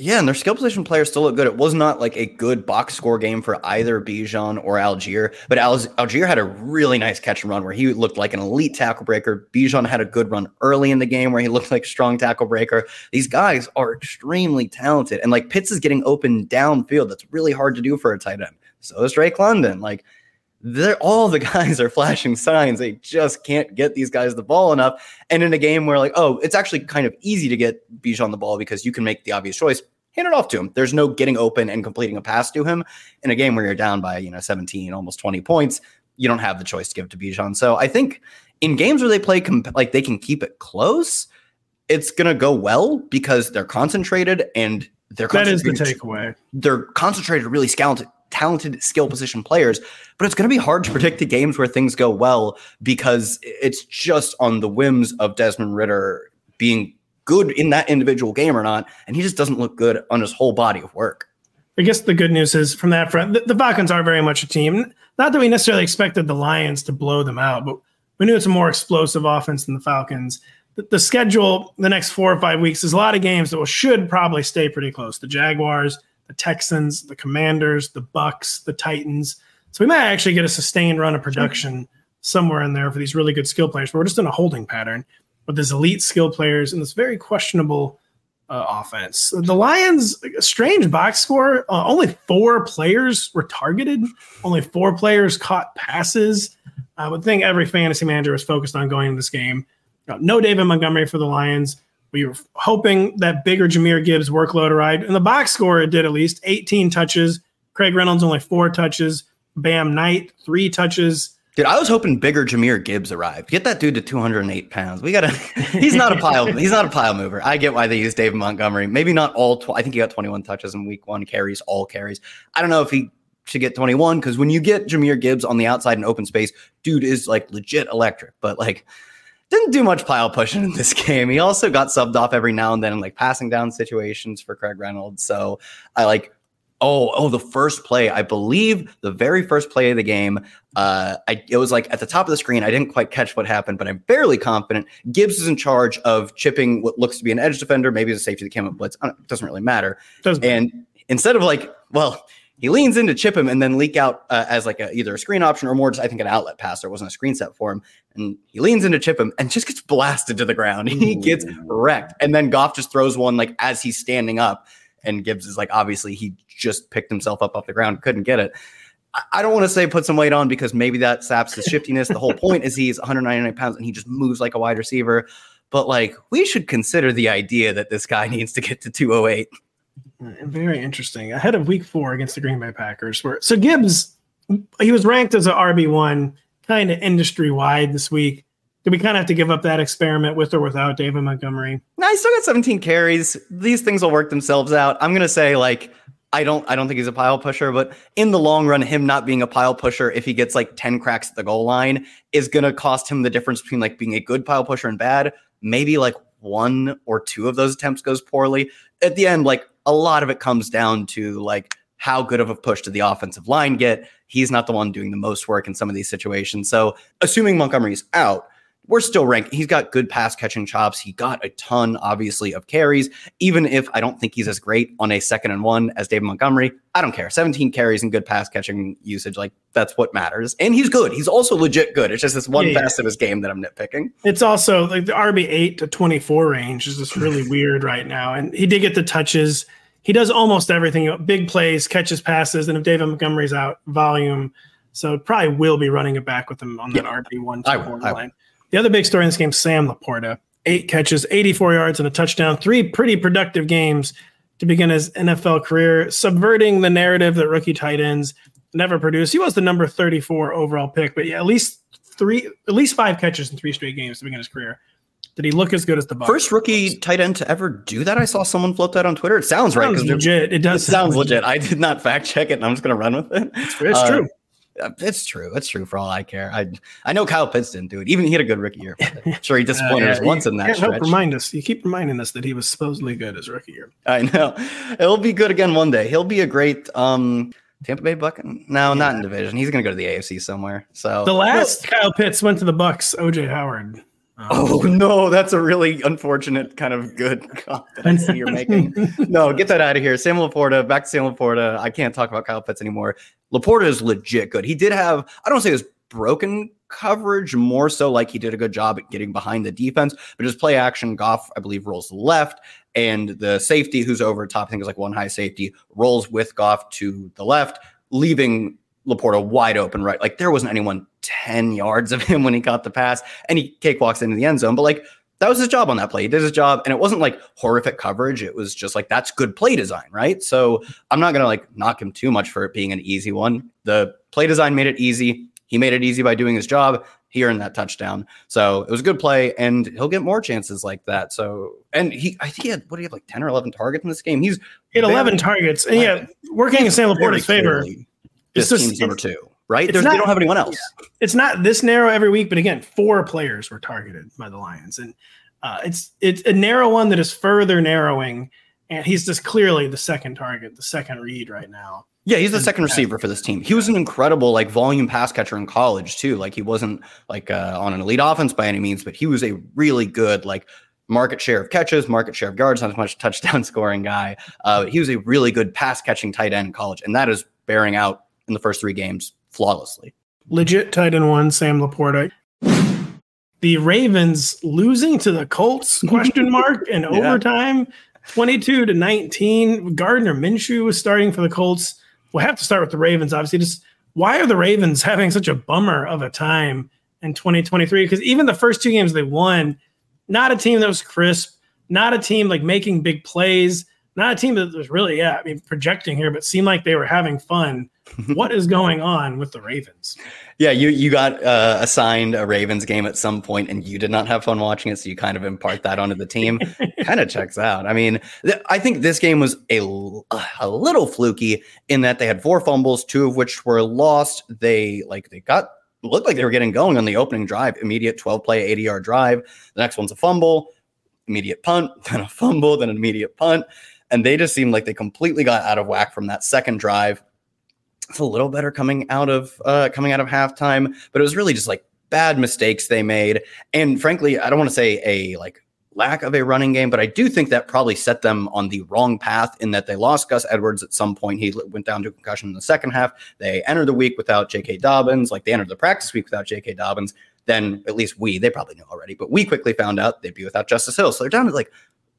Yeah, and their skill position players still look good. It was not like a good box score game for either Bijan or Allgeier, but Al- Allgeier had a really nice catch and run where he looked like an elite tackle breaker. Bijan had a good run early in the game where he looked like a strong tackle breaker. These guys are extremely talented, and like Pitts is getting open downfield. That's really hard to do for a tight end. So is Drake London. Like they're all the guys are flashing signs. They just can't get these guys the ball enough. And in a game where like, oh, it's actually kind of easy to get Bijan the ball because you can make the obvious choice, hand it off to him. There's no getting open and completing a pass to him. In a game where you're down by, you know, 17, almost 20 points, you don't have the choice to give to Bijan. So I think in games where they play comp- like they can keep it close, it's gonna go well because they're concentrated and they're that is the takeaway. They're concentrated, really scouted, talented skill position players, but it's going to be hard to predict the games where things go well because it's just on the whims of Desmond Ridder being good in that individual game or not, and he just doesn't look good on his whole body of work. I guess the good news is from that front, the, the Falcons are very much a team. Not that we necessarily expected the Lions to blow them out, but we knew it's a more explosive offense than the Falcons. The, the schedule the next four or five weeks is a lot of games that will, should probably stay pretty close. The Jaguars, the Texans, the Commanders, the Bucs, the Titans. So we might actually get a sustained run of production sure. somewhere in there for these really good skill players. But we're just in a holding pattern with these elite skill players and this very questionable uh, offense. The Lions, strange box score. Uh, only four players were targeted. Only four players caught passes. I would think every fantasy manager was focused on going to this game. Uh, no David Montgomery for the Lions. We were hoping that bigger Jahmyr Gibbs workload arrived. In the box score, it did at least 18 touches. Craig Reynolds only four touches. Bam Knight, three touches. Dude, I was hoping bigger Jahmyr Gibbs arrived. Get that dude to 208 pounds. We gotta. He's not a pile. he's not a pile mover. I get why they use David Montgomery. Maybe not all. Tw- I think he got 21 touches in week one. Carries all carries. I don't know if he should get 21 because when you get Jahmyr Gibbs on the outside in open space, dude is like legit electric. But like didn't do much pile pushing in this game. He also got subbed off every now and then in like passing down situations for Craig Reynolds. So I like, oh, oh, the first play, I believe the very first play of the game, uh, I, it was like at the top of the screen. I didn't quite catch what happened, but I'm fairly confident Gibbs is in charge of chipping what looks to be an edge defender, maybe it's a safety that came up blitz. It doesn't really matter. Doesn't and instead of like, well, he leans in to chip him and then leak out uh, as like a, either a screen option or more just I think an outlet pass. There wasn't a screen set for him, and he leans in to chip him and just gets blasted to the ground. he gets wrecked, and then Goff just throws one like as he's standing up, and Gibbs is like obviously he just picked himself up off the ground, couldn't get it. I don't want to say put some weight on because maybe that saps his shiftiness. the whole point is he's 199 pounds and he just moves like a wide receiver. But like we should consider the idea that this guy needs to get to 208. Very interesting. Ahead of week four against the Green Bay Packers. Where so Gibbs, he was ranked as an RB1 kind of industry wide this week. Did we kind of have to give up that experiment with or without David Montgomery? No, he still got 17 carries. These things will work themselves out. I'm gonna say like I don't I don't think he's a pile pusher, but in the long run, him not being a pile pusher, if he gets like 10 cracks at the goal line, is gonna cost him the difference between like being a good pile pusher and bad. Maybe like one or two of those attempts goes poorly. At the end, like a lot of it comes down to like how good of a push did the offensive line get? He's not the one doing the most work in some of these situations. So, assuming Montgomery's out, we're still ranking. He's got good pass catching chops. He got a ton, obviously, of carries. Even if I don't think he's as great on a second and one as David Montgomery, I don't care. 17 carries and good pass catching usage, like that's what matters. And he's good. He's also legit good. It's just this one yeah, facet yeah. of his game that I'm nitpicking. It's also like the RB eight to 24 range is just really weird right now. And he did get the touches. He does almost everything. Big plays, catches passes, and if David Montgomery's out, volume. So probably will be running it back with him on that yeah, RB one line. The other big story in this game, Sam LaPorta, eight catches, 84 yards, and a touchdown. Three pretty productive games to begin his NFL career, subverting the narrative that rookie tight ends never produce. He was the number 34 overall pick, but yeah, at least three, at least five catches in three straight games to begin his career. Did he look as good as the Bucs? first rookie tight end to ever do that? I saw someone float that on Twitter. It sounds, it sounds right. Legit. It does. It sounds legit. legit. I did not fact check it, and I'm just going to run with it. It's, it's uh, true. Uh, it's true. It's true for all I care. I I know Kyle Pitts didn't do it. Even he had a good rookie year. I'm sure he disappointed uh, yeah, us once in that. Help remind us. You keep reminding us that he was supposedly good as rookie year. I know. He'll be good again one day. He'll be a great um Tampa Bay Buck. No, not in division. He's going to go to the AFC somewhere. So the last Kyle Pitts went to the Bucs. OJ Howard. Um, oh no, that's a really unfortunate kind of good confidence you're making. no, get that out of here. Sam LaPorta, back to Sam LaPorta. I can't talk about Kyle Pitts anymore. LaPorta is legit good. He did have, I don't say his broken coverage, more so like he did a good job at getting behind the defense, but his play action, Goff, I believe, rolls left, and the safety who's over top, I think is like one high safety, rolls with Goff to the left, leaving LaPorta wide open right. Like there wasn't anyone 10 yards of him when he caught the pass and he cakewalks into the end zone. But like that was his job on that play. He did his job, and it wasn't like horrific coverage. It was just like that's good play design, right? So I'm not gonna like knock him too much for it being an easy one. The play design made it easy. He made it easy by doing his job. He earned that touchdown. So it was a good play, and he'll get more chances like that. So and he I think he had what do you have like 10 or 11 targets in this game? He's he had 11 targets. And yeah, working in Sam LaPorta's favor. This just, team's number two, right? Not, they don't have anyone else. Yeah. It's not this narrow every week, but again, four players were targeted by the Lions, and uh, it's it's a narrow one that is further narrowing, and he's just clearly the second target, the second read right now. Yeah, he's the second receiver for this team. He was an incredible like volume pass catcher in college too. Like he wasn't like uh, on an elite offense by any means, but he was a really good like market share of catches, market share of yards, not as much touchdown scoring guy. Uh, he was a really good pass catching tight end in college, and that is bearing out in the first three games flawlessly. Legit tight end one, Sam LaPorta. The Ravens losing to the Colts question mark in yeah. overtime, twenty two to nineteen. Gardner Minshew was starting for the Colts we'll have to start with the Ravens. Obviously, just why are the Ravens having such a bummer of a time in 2023? Because even the first two games they won, not a team that was crisp, not a team like making big plays, not a team that was really, yeah, I mean, projecting here, but seemed like they were having fun. what is going on with the Ravens? Yeah, you you got uh, assigned a Ravens game at some point, and you did not have fun watching it, so you kind of impart that onto the team. kind of checks out. I mean, th- I think this game was a a little fluky in that they had four fumbles, two of which were lost. They like they got looked like they were getting going on the opening drive, immediate twelve play, eighty yard drive. The next one's a fumble, immediate punt, then a fumble, then an immediate punt, and they just seemed like they completely got out of whack from that second drive it's a little better coming out of uh, coming out of halftime, but it was really just like bad mistakes they made. And frankly, I don't want to say a like lack of a running game, but I do think that probably set them on the wrong path in that they lost Gus Edwards at some point. He went down to concussion in the second half. They entered the week without J.K. Dobbins, like they entered the practice week without J.K. Dobbins. Then at least we, they probably knew already, but we quickly found out they'd be without Justice Hill. So they're down to like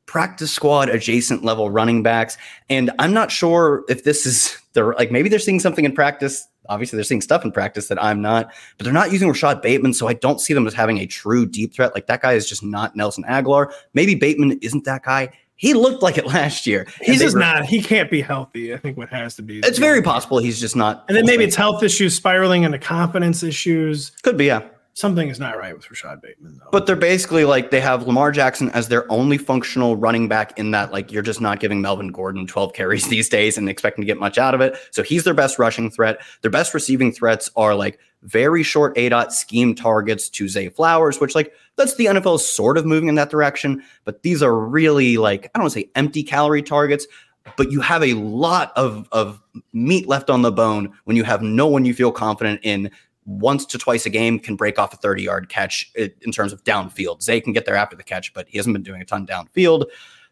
practice squad adjacent level running backs. And I'm not sure if this is the like maybe they're seeing something in practice. Obviously, they're seeing stuff in practice that I'm not, but they're not using Rashod Bateman. So I don't see them as having a true deep threat. Like that guy is just not Nelson Agholor. Maybe Bateman isn't that guy. He looked like it last year. He's just were, not. He can't be healthy. I think what has to be. It's very possible he's just not. And then maybe it's health issues spiraling into confidence issues. Could be, yeah something is not right with Rashod Bateman. Though. But they're basically like they have Lamar Jackson as their only functional running back in that like you're just not giving Melvin Gordon 12 carries these days and expecting to get much out of it. So he's their best rushing threat. Their best receiving threats are like very short A dot scheme targets to Zay Flowers, which like that's the NFL sort of moving in that direction. But these are really like I don't want to say empty calorie targets, but you have a lot of of meat left on the bone when you have no one you feel confident in once to twice a game can break off a 30 yard catch uh, in terms of downfield. Zay can get there after the catch, but he hasn't been doing a ton downfield.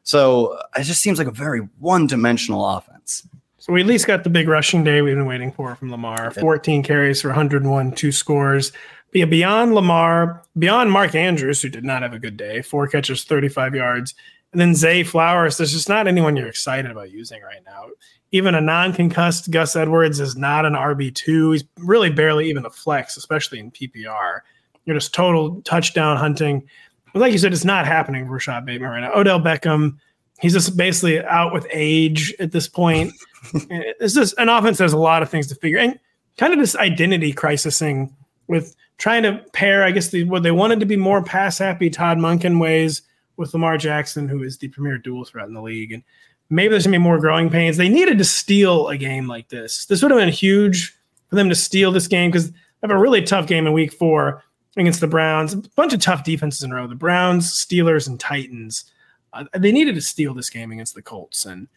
So it just seems like a very one dimensional offense. So we at least got the big rushing day we've been waiting for from Lamar 14 carries for 101, two scores. Yeah, beyond Lamar, beyond Mark Andrews, who did not have a good day, four catches, 35 yards. And then Zay Flowers, there's just not anyone you're excited about using right now even a non-concussed Gus Edwards is not an RB2. He's really barely even a flex, especially in PPR. You're just total touchdown hunting. But like you said, it's not happening for Rashod Bateman right now. Odell Beckham, he's just basically out with age at this point. it's just an offense has a lot of things to figure and kind of this identity crisising with trying to pair, I guess, the, what they wanted to be more pass happy Todd Monken ways with Lamar Jackson, who is the premier dual threat in the league. And maybe there's gonna be more growing pains. They needed to steal a game like this. This would have been huge for them to steal this game because they have a really tough game in week four against the Browns. A bunch of tough defenses in a row. The Browns, Steelers, and Titans. Uh, they needed to steal this game against the Colts, and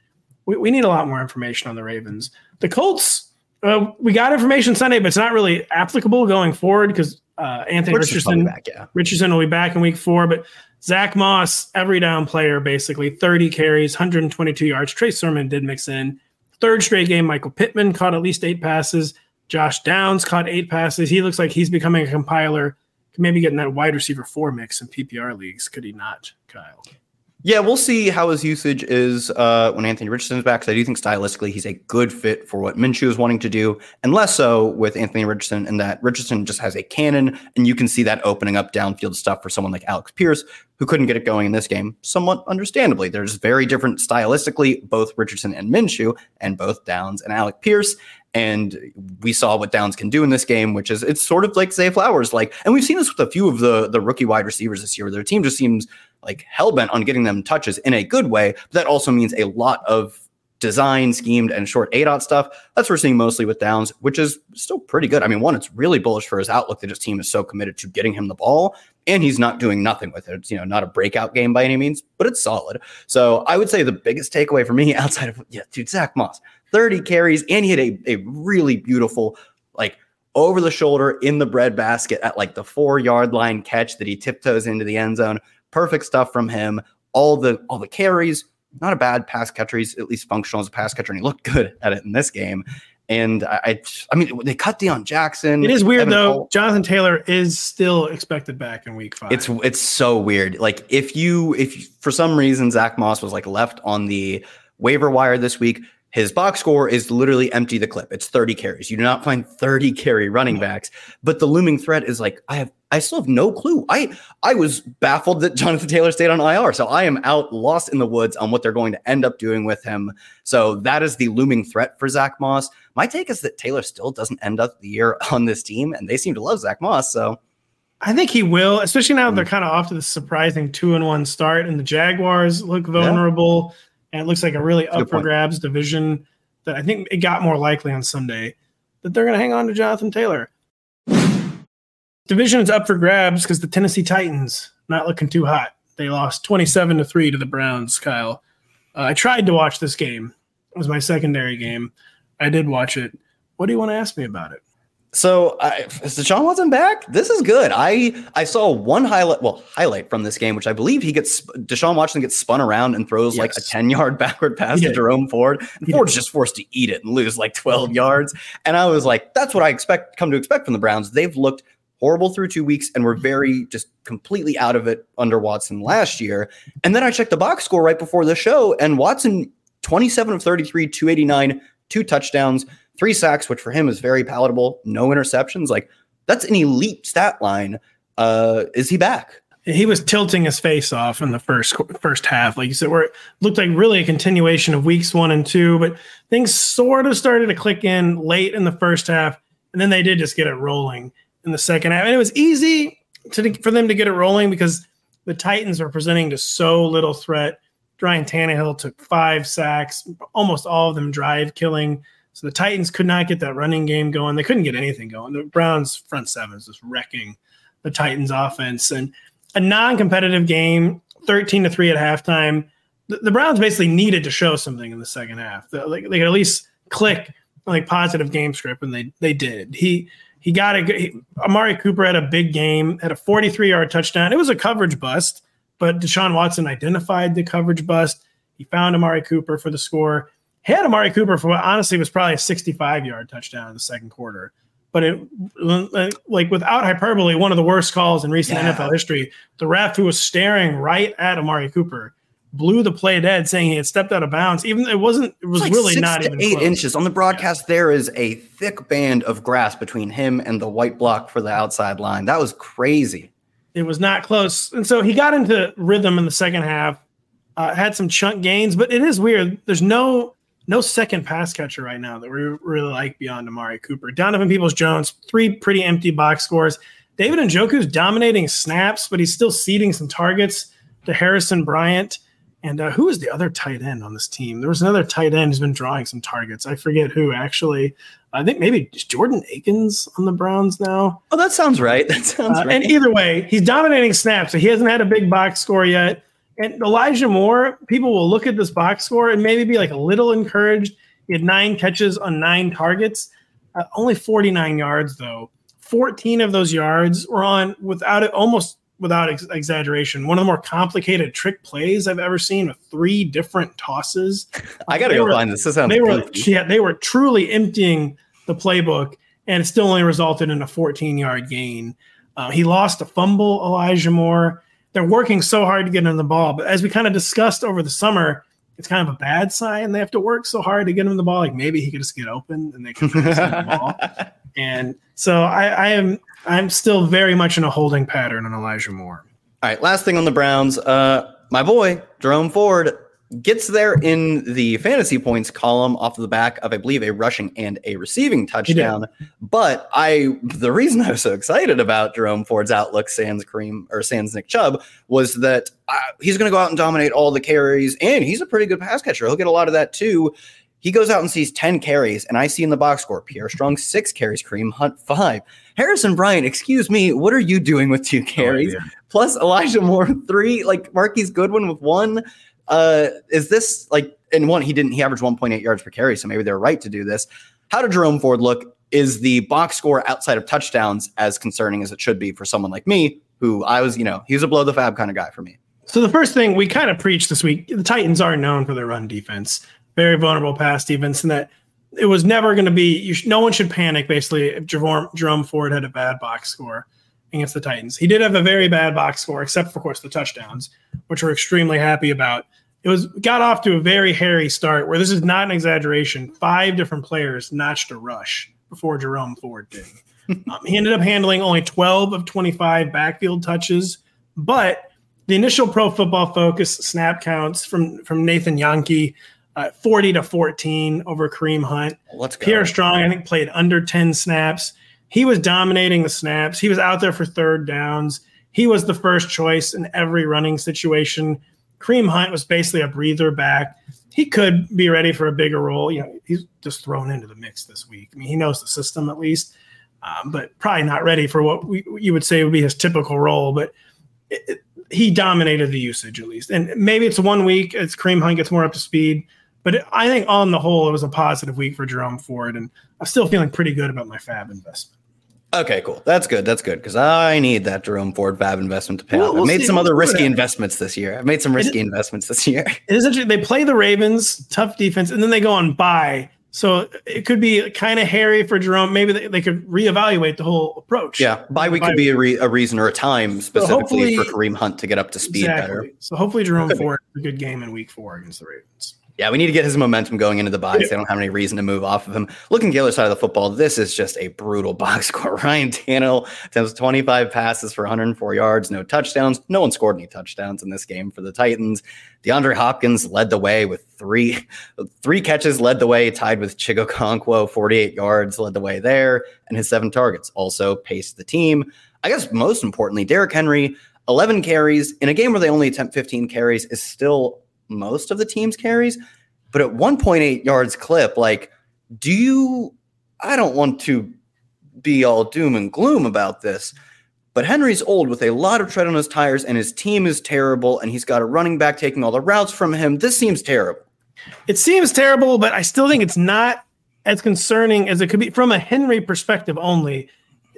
we, we need a lot more information on the Ravens. The Colts. Uh, we got information Sunday, but it's not really applicable going forward because uh, Anthony Richardson, back, yeah. Richardson will be back in week four. But Zack Moss, every down player, basically 30 carries, 122 yards. Trey Sermon did mix in. Third straight game, Michael Pittman caught at least eight passes. Josh Downs caught eight passes. He looks like he's becoming a compiler. Maybe getting that wide receiver four mix in PPR leagues. Could he not, Kyle? Yeah, we'll see how his usage is uh, when Anthony Richardson's back. Because I do think stylistically he's a good fit for what Minshew is wanting to do, and less so with Anthony Richardson. And that Richardson just has a cannon, and you can see that opening up downfield stuff for someone like Alec Pierce, who couldn't get it going in this game. Somewhat understandably, there's very different stylistically, both Richardson and Minshew, and both Downs and Alec Pierce. And we saw what Downs can do in this game, which is it's sort of like Zay Flowers, like, and we've seen this with a few of the the rookie wide receivers this year. Their team just seems like hell bent on getting them touches in a good way. But that also means a lot of design schemed and short ADOT stuff. That's what we're seeing mostly with Downs, which is still pretty good. I mean, one, it's really bullish for his outlook that his team is so committed to getting him the ball, and he's not doing nothing with it. It's you know not a breakout game by any means, but it's solid. So I would say the biggest takeaway for me outside of yeah, dude, Zack Moss, 30 carries, and he had a, a really beautiful like over the shoulder in the bread basket at like the four yard line catch that he tiptoes into the end zone. Perfect stuff from him. All the all the carries, not a bad pass catcher. He's at least functional as a pass catcher, and he looked good at it in this game. And I, I, I mean, they cut Deon Jackson. It is weird Evan though. Cole. Jonathan Taylor is still expected back in week five. It's it's so weird. Like if you if for some reason Zack Moss was like left on the waiver wire this week, his box score is literally empty the clip. It's 30 carries. You do not find 30 carry running backs. But the looming threat is like, I have I still have no clue. I I was baffled that Jonathan Taylor stayed on IR. So I am out lost in the woods on what they're going to end up doing with him. So that is the looming threat for Zack Moss. My take is that Taylor still doesn't end up the year on this team, and they seem to love Zack Moss. So I think he will, especially now mm. they're kind of off to the surprising two and one start, and the Jaguars look vulnerable. Yeah and it looks like a really up for grabs division that I think it got more likely on Sunday that they're going to hang on to Jonathan Taylor. Division is up for grabs because the Tennessee Titans not looking too hot. They lost 27 to 3 to the Browns, Kyle. Uh, I tried to watch this game. It was my secondary game. I did watch it. What do you want to ask me about it? So I, is Deshaun Watson back? This is good. I I saw one highlight, well, highlight from this game, which I believe he gets Deshaun Watson gets spun around and throws yes. like a ten yard backward pass to Jerome Ford. And Ford's just forced to eat it and lose like twelve yards. And I was like, that's what I expect come to expect from the Browns. They've looked horrible through two weeks and were very just completely out of it under Watson last year. And then I checked the box score right before the show, and Watson twenty seven of thirty three, two eighty nine, two touchdowns three sacks, which for him is very palatable, no interceptions. Like that's an elite stat line. Uh, is he back? He was tilting his face off in the first first half, like you said, where it looked like really a continuation of weeks one and two, but things sort of started to click in late in the first half, and then they did just get it rolling in the second half. And it was easy to for them to get it rolling because the Titans were presenting to so little threat. Ryan Tannehill took five sacks, almost all of them drive killing. So the Titans could not get that running game going. They couldn't get anything going. The Browns front seven is just wrecking the Titans offense and a non-competitive game, 13 to 3 at halftime. The, the Browns basically needed to show something in the second half. The, like they could at least click like positive game script and they they did. He he got a he, Amari Cooper had a big game, had a 43-yard touchdown. It was a coverage bust, but Deshaun Watson identified the coverage bust. He found Amari Cooper for the score had Amari Cooper for what honestly was probably a 65 yard touchdown in the second quarter. But it, like without hyperbole, one of the worst calls in recent yeah. NFL history. The ref who was staring right at Amari Cooper blew the play dead, saying he had stepped out of bounds. Even it wasn't. It was like really not even eight close. inches on the broadcast. Yeah. There is a thick band of grass between him and the white block for the outside line. That was crazy. It was not close, and so he got into rhythm in the second half. Uh, had some chunk gains, but it is weird. There's no no second pass catcher right now that we really like beyond Amari Cooper. Donovan Peoples Jones, three pretty empty box scores. David Njoku's dominating snaps, but he's still seeding some targets to Harrison Bryant. And uh, who is the other tight end on this team? There was another tight end who's been drawing some targets. I forget who actually. I think maybe Jordan Akins on the Browns now. Oh, that sounds right. That sounds uh, right. And either way, he's dominating snaps. So he hasn't had a big box score yet. And Elijah Moore, people will look at this box score and maybe be like a little encouraged. He had nine catches on nine targets, uh, only 49 yards though. 14 of those yards were on without it, almost without ex- exaggeration, one of the more complicated trick plays I've ever seen with three different tosses. I gotta go were, find this. This sounds they were yeah, they were truly emptying the playbook, and it still only resulted in a 14 yard gain. Uh, he lost a fumble, Elijah Moore they're working so hard to get him the ball. But as we kind of discussed over the summer, it's kind of a bad sign. They have to work so hard to get him the ball. Like maybe he could just get open and they can the ball. And so I, I am I'm still very much in a holding pattern on Elijah Moore. All right, last thing on the Browns. Uh, my boy Jerome Ford gets there in the fantasy points column off the back of, I believe, a rushing and a receiving touchdown. But I, the reason I was so excited about Jerome Ford's outlook, sans Cream or sans Nick Chubb, was that uh, he's going to go out and dominate all the carries, and he's a pretty good pass catcher. He'll get a lot of that too. He goes out and sees 10 carries, and I see in the box score Pierre Strong, six carries, Kareem Hunt, five. Harrison Bryant, excuse me, what are you doing with two carries? Oh, Plus Elijah Moore, three, like Marquise Goodwin with one. Uh, is this like, and one, he didn't, he averaged 1.8 yards per carry, so maybe they're right to do this. How did Jerome Ford look? Is the box score outside of touchdowns as concerning as it should be for someone like me, who I was, you know, he was a blow the fab kind of guy for me. So the first thing we kind of preached this week, the Titans are known for their run defense very vulnerable pass defense, and that it was never going to be. Sh- no one should panic. Basically, if Jerome, Jerome Ford had a bad box score against the Titans, he did have a very bad box score, except for of course the touchdowns, which we're extremely happy about. It was got off to a very hairy start, where this is not an exaggeration. Five different players notched a rush before Jerome Ford did. um, he ended up handling only 12 of 25 backfield touches, but the initial Pro Football Focus snap counts from from Nathan Jahnke uh, 40 to 14 over Kareem Hunt. Let's go. Pierre Strong, I think, played under 10 snaps. He was dominating the snaps. He was out there for third downs. He was the first choice in every running situation. Kareem Hunt was basically a breather back. He could be ready for a bigger role. You know, he's just thrown into the mix this week. I mean, he knows the system at least, um, but probably not ready for what we, you would say would be his typical role. But it, it, he dominated the usage at least. And maybe it's one week as Kareem Hunt gets more up to speed. But I think on the whole, it was a positive week for Jerome Ford, and I'm still feeling pretty good about my Fab investment. Okay, cool. That's good. That's good because I need that Jerome Ford Fab investment to pay we'll, off. I've made some other risky investments this year. I've made some risky investments this year. It is interesting. They play the Ravens, tough defense, and then they go on bye. So it could be kind of hairy for Jerome. Maybe they, they could reevaluate the whole approach. Yeah, bye week could be a, re, a, reason or a time specifically so for Kareem Hunt to get up to speed exactly. better. So hopefully Jerome Ford a good game in week four against the Ravens. Yeah, we need to get his momentum going into the box. Yeah. They don't have any reason to move off of him. Looking at the other side of the football, this is just a brutal box score. Ryan Tannehill attempts 25 passes for 104 yards, no touchdowns. No one scored any touchdowns in this game for the Titans. DeAndre Hopkins led the way with three three catches, led the way, tied with Chig Okonkwo, 48 yards, led the way there, and his seven targets also paced the team. I guess most importantly, Derrick Henry, 11 carries in a game where they only attempt 15 carries is still most of the team's carries. But at 1.8 yards clip, like, do you? I don't want to be all doom and gloom about this, but Henry's old with a lot of tread on his tires, and his team is terrible, and he's got a running back taking all the routes from him. This seems terrible. It seems terrible, but I still think it's not as concerning as it could be from a Henry perspective only.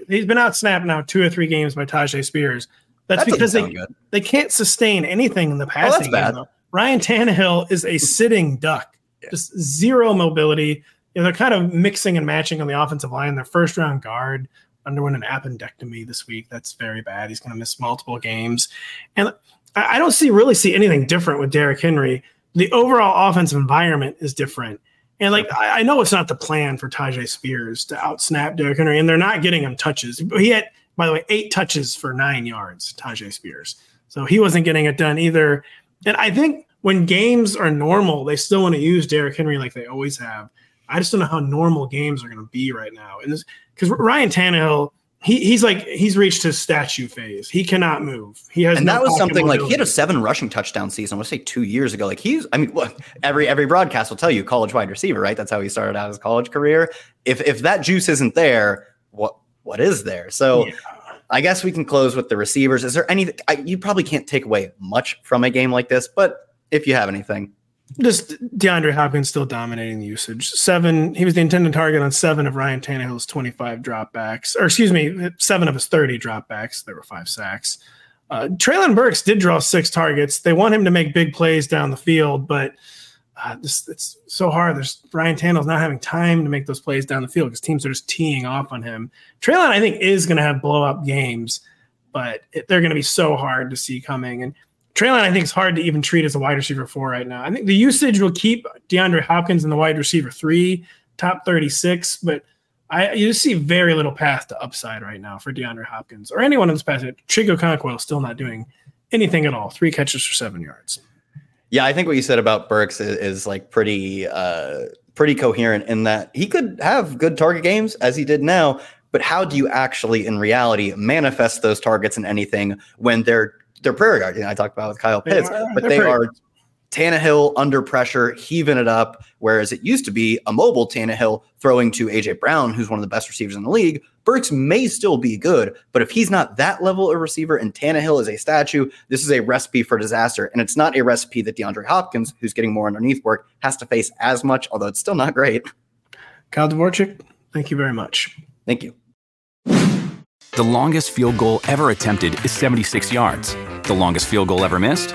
He's been out snapped now two or three games by Tyjae Spears. That's that because they, they can't sustain anything in the passing. Oh, that's bad. Game, Ryan Tannehill is a sitting duck, yeah. just zero mobility. You know, they're kind of mixing and matching on the offensive line. Their first round guard underwent an appendectomy this week. That's very bad. He's going to miss multiple games, and I don't see really see anything different with Derrick Henry. The overall offensive environment is different. And like I, know it's not the plan for Tyjae Spears to outsnap Derrick Henry, and they're not getting him touches. He had, by the way, eight touches for nine yards, Tyjae Spears. So he wasn't getting it done either. And I think when games are normal, they still want to use Derrick Henry like they always have. I just don't know how normal games are going to be right now. And because Ryan Tannehill, he, he's like he's reached his statue phase. He cannot move. He has, and no that was something like he had a seven rushing touchdown season. To say two years ago. Like he's, I mean, look, every every broadcast will tell you college wide receiver, right? That's how he started out his college career. If if that juice isn't there, what what is there? So. Yeah. I guess we can close with the receivers. Is there anything you probably can't take away much from a game like this, but if you have anything. Just DeAndre Hopkins still dominating the usage. Seven, he was the intended target on seven of Ryan Tannehill's 25 dropbacks, or excuse me, seven of his 30 dropbacks. There were five sacks. Uh, Treylon Burks did draw six targets. They want him to make big plays down the field, but uh, this, it's so hard. There's Ryan Tannehill's not having time to make those plays down the field because teams are just teeing off on him. Treylon, I think, is going to have blow up games, but it, they're going to be so hard to see coming. And Treylon, I think, is hard to even treat as a wide receiver four right now. I think the usage will keep DeAndre Hopkins in the wide receiver three, top 36, but I you just see very little path to upside right now for DeAndre Hopkins or anyone in this path. Chig Okonkwo still not doing anything at all. Three catches for seven yards. Yeah, I think what you said about Burks is, is like pretty uh pretty coherent in that he could have good target games as he did now, but how do you actually in reality manifest those targets in anything when they're they're prayer yards? You know, I talked about with Kyle Pitts, they are, but they are Tannehill under pressure, heaving it up, whereas it used to be a mobile Tannehill throwing to AJ Brown, who's one of the best receivers in the league. Burks may still be good, but if he's not that level of receiver and Tannehill is a statue, this is a recipe for disaster. And it's not a recipe that DeAndre Hopkins, who's getting more underneath work, has to face as much, although it's still not great. Kyle Dvorchak, thank you very much. Thank you. The longest field goal ever attempted is 76 yards. The longest field goal ever missed?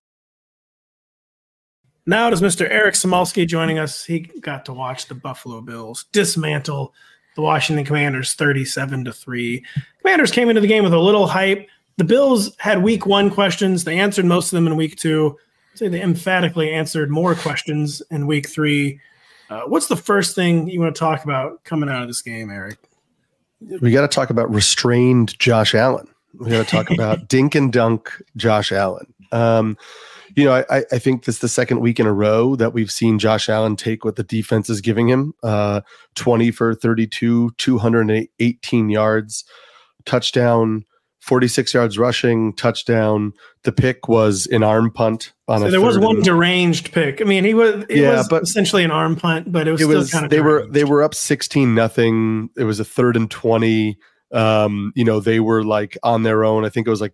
Now it is Mr. Eric Samulski joining us. He got to watch the Buffalo Bills dismantle the Washington Commanders 37 to 3. Commanders came into the game with a little hype. The Bills had week one questions. They answered most of them in week two. I'd say they emphatically answered more questions in week three. Uh, what's the first thing you want to talk about coming out of this game, Eric? We got to talk about restrained Josh Allen. We got to talk about dink and dunk Josh Allen. Um, you know, I, I think this is the second week in a row that we've seen Josh Allen take what the defense is giving him uh, 20 for 32, 218 yards, touchdown, 46 yards rushing, touchdown. The pick was an arm punt on so a there was one and, deranged pick. I mean, he was it yeah, was but essentially an arm punt, but it was, it was kind of they deranged. were they were up 16 nothing. It was a third and 20. Um, you know, they were like on their own. I think it was like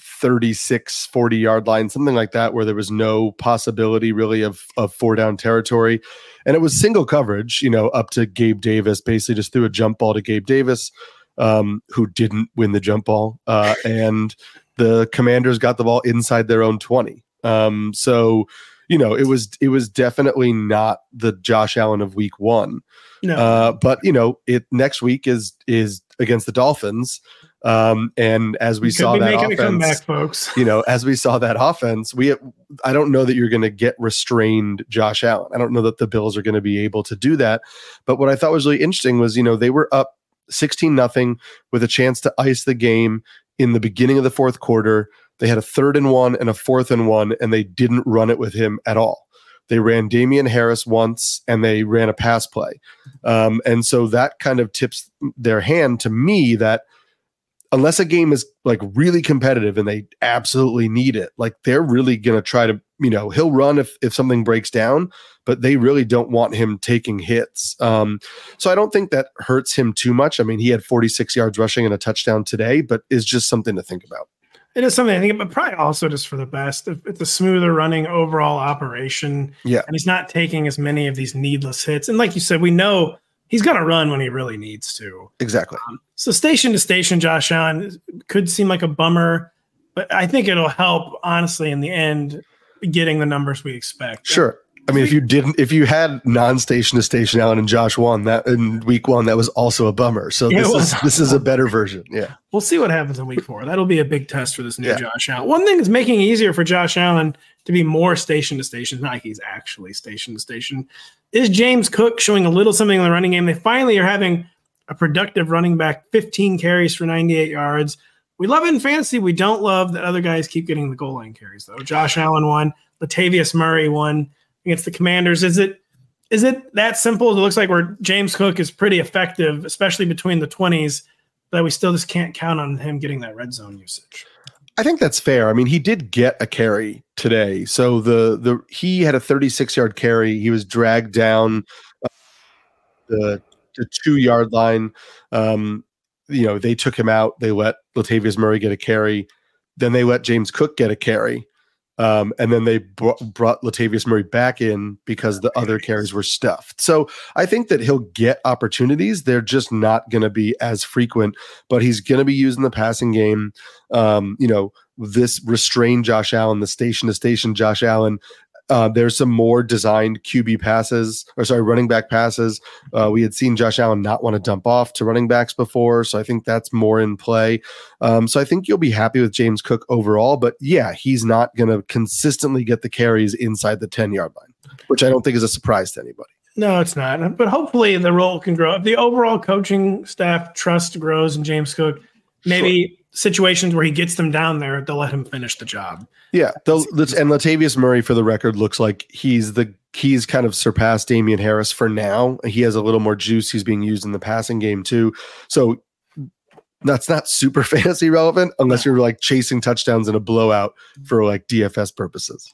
36 40 yard line something like that where there was no possibility really of of four down territory. And it was single coverage you know up to gabe davis basically just threw a jump ball to gabe davis um, who didn't win the jump ball uh, and the commanders got the ball inside their own 20 um, so you know it was it was definitely not the josh allen of week one. No. Uh, but you know it next week is is against the dolphins um, and as we saw that offense, comeback, folks. you know, as we saw that offense, we I don't know that you're going to get restrained Josh Allen. I don't know that the Bills are going to be able to do that. But what I thought was really interesting was, you know, they were up 16 nothing with a chance to ice the game in the beginning of the fourth quarter. They had a third and one and a fourth and one, and they didn't run it with him at all. They ran Damien Harris once and they ran a pass play. Um, and so that kind of tips their hand to me that unless a game is like really competitive and they absolutely need it, like they're really going to try to, you know, he'll run if if something breaks down, but they really don't want him taking hits. Um, so I don't think that hurts him too much. I mean, he had 46 yards rushing and a touchdown today, but is just something to think about. It is something I think, but probably also just for the best. It's a smoother running overall operation, yeah, and he's not taking as many of these needless hits. And like you said, we know he's going to run when he really needs to. Exactly. Um, so station to station, Josh Allen could seem like a bummer, but I think it'll help honestly in the end getting the numbers we expect. Sure. I mean, if you didn't, if you had non-station to station Allen and Josh one that in week one, that was also a bummer. So this is this is a better version. Yeah, we'll see what happens in week four. That'll be a big test for this new yeah. Josh Allen. One thing that's making it easier for Josh Allen to be more station to station, not like he's actually station to station, is James Cook showing a little something in the running game. They finally are having a productive running back, 15 carries for 98 yards. We love it in fantasy. We don't love that other guys keep getting the goal line carries though. Josh Allen won, Latavius Murray won against the Commanders. Is it is it that simple? It looks like where James Cook is pretty effective, especially between the 20s, that we still just can't count on him getting that red zone usage. I think that's fair. I mean, he did get a carry today. So the the he had a 36 yard carry. He was dragged down the the two yard line. Um, you know, they took him out. They let Latavius Murray get a carry. Then they let James Cook get a carry. Um, and then they brought, brought Latavius Murray back in because the other carries were stuffed. So I think that he'll get opportunities. They're just not going to be as frequent, but he's going to be used in the passing game. Um, you know, this restrained Josh Allen, the station to station Josh Allen uh, there's some more designed QB passes, or sorry, running back passes. Uh, we had seen Josh Allen not want to dump off to running backs before, so I think that's more in play. Um, so I think you'll be happy with James Cook overall, but yeah, he's not going to consistently get the carries inside the 10 yard line, which I don't think is a surprise to anybody. No, it's not. But hopefully the role can grow. If the overall coaching staff trust grows in James Cook, maybe sure. Situations where he gets them down there, they'll let him finish the job. Yeah, the, and Latavius Murray, for the record, looks like he's the he's kind of surpassed Damien Harris for now. He has a little more juice. He's being used in the passing game too. So that's not super fantasy relevant unless you're like chasing touchdowns in a blowout for like DFS purposes.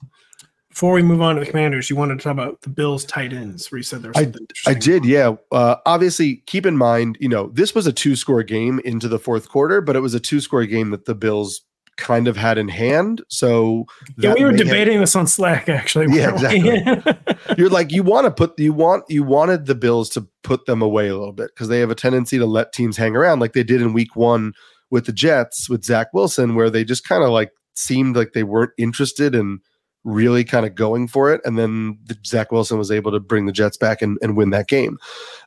Before we move on to the Commanders, you wanted to talk about the Bills tight ends, where you said there's I, I did, yeah. Uh, obviously, keep in mind, you know, this was a two score game into the fourth quarter, but it was a two score game that the Bills kind of had in hand. So yeah, we were debating have, this on Slack actually. Yeah, exactly. You're like you want to put you want you wanted the Bills to put them away a little bit because they have a tendency to let teams hang around like they did in Week One with the Jets with Zach Wilson, where they just kind of like seemed like they weren't interested in really kind of going for it. And then the, Zach Wilson was able to bring the Jets back and, and win that game.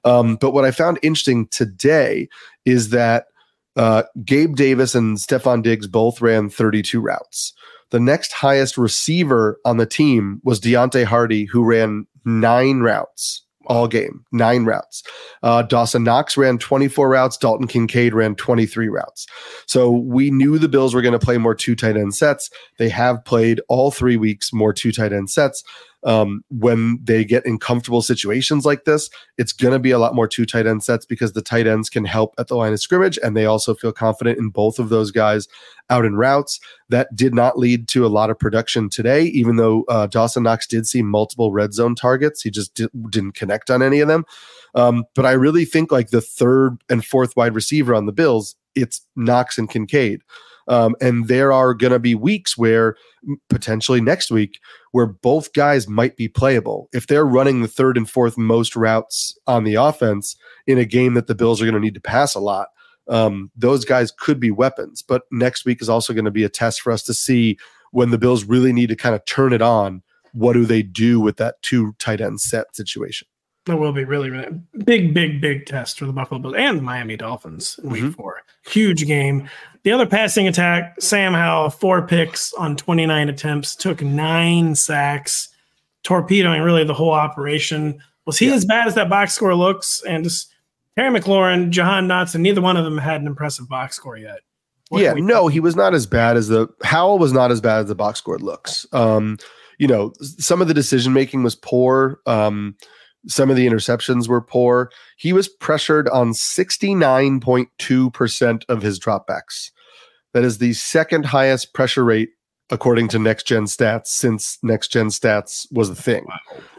Um, but what I found interesting today is that uh, Gabe Davis and Stefon Diggs both ran 32 routes. The next highest receiver on the team was Deonte Harty, who ran nine routes all game, nine routes. Uh, Dawson Knox ran 24 routes. Dalton Kincaid ran 23 routes. So we knew the Bills were going to play more two tight end sets. They have played all three weeks more two tight end sets um, when they get in comfortable situations like this, it's going to be a lot more two tight end sets because the tight ends can help at the line of scrimmage, and they also feel confident in both of those guys out in routes. That did not lead to a lot of production today, even though uh, Dawson Knox did see multiple red zone targets. He just di- didn't connect on any of them. Um, but I really think like the third and fourth wide receiver on the Bills, it's Knox and Kincaid. Um, and there are going to be weeks where potentially next week where both guys might be playable. If they're running the third and fourth most routes on the offense in a game that the Bills are going to need to pass a lot, um, those guys could be weapons. But next week is also going to be a test for us to see when the Bills really need to kind of turn it on. What do they do with that two tight end set situation? It will be really, really big, big, big test for the Buffalo Bills and the Miami Dolphins in week mm-hmm. four. Huge game. The other passing attack, Sam Howell, four picks on 29 attempts, took nine sacks, torpedoing really the whole operation. Was he yeah. as bad as that box score looks? And just Terry McLaurin, Jahan Dotson, neither one of them had an impressive box score yet. What yeah, no, he was not as bad as the Howell was not as bad as the box score looks. Um, you know, some of the decision making was poor. Um, some of the interceptions were poor. He was pressured on 69.2% of his dropbacks. That is the second highest pressure rate according to next gen stats since next gen stats was a thing.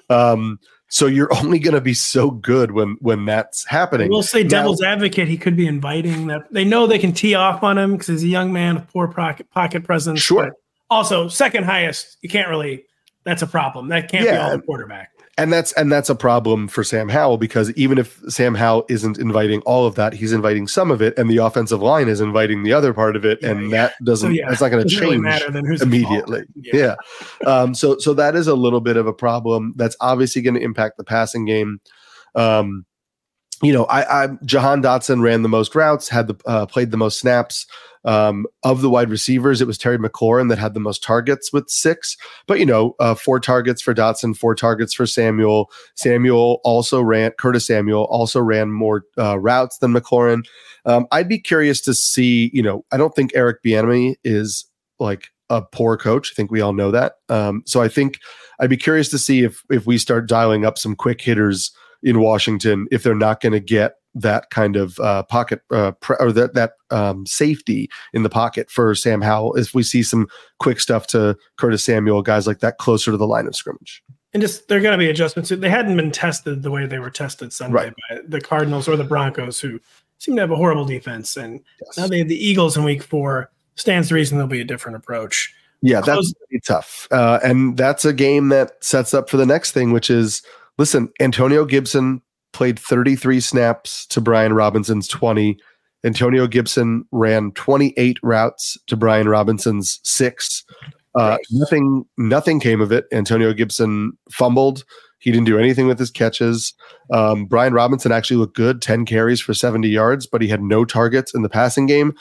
Wow. Um, so you're only going to be so good when when that's happening. We'll say devil's advocate. He could be inviting that. They know they can tee off on him because he's a young man with poor pocket pocket presence. Sure. Also, second highest. You can't really. That's a problem. That can't yeah. be all the quarterback and that's and that's a problem for Sam Howell because even if Sam Howell isn't inviting all of that, he's inviting some of it, and the offensive line is inviting the other part of it, yeah, and yeah. that doesn't so, yeah, that's not going to change really immediately. Yeah. Um, so so that is a little bit of a problem. That's obviously going to impact the passing game. Um, you know, I, I Jahan Dotson ran the most routes, had the uh, played the most snaps. Um, of the wide receivers, it was Terry McLaurin that had the most targets with six. But you know, uh, four targets for Dotson, four targets for Samuel. Samuel also ran. Curtis Samuel also ran more uh, routes than McLaurin. Um, I'd be curious to see. You know, I don't think Eric Bieniemy is like a poor coach. I think we all know that. Um, so I think I'd be curious to see if if we start dialing up some quick hitters in Washington if they're not going to get that kind of uh, pocket uh, pre- or that that um, safety in the pocket for Sam Howell if we see some quick stuff to Curtis Samuel, guys like that closer to the line of scrimmage. and just they're going to be adjustments. They hadn't been tested the way they were tested Sunday Right. by the Cardinals or the Broncos, who seem to have a horrible defense. And Yes. now they have the Eagles in Week Four. Stands to reason there'll be a different approach. Yeah, that's Close- gonna tough. Uh, and that's a game that sets up for the next thing, which is listen, Antonio Gibson played 33 snaps to Brian Robinson's 20. Antonio Gibson ran 28 routes to Brian Robinson's six. Uh, nothing, nothing came of it. Antonio Gibson fumbled. He didn't do anything with his catches. Um, Brian Robinson actually looked good, 10 carries for 70 yards, but he had no targets in the passing game.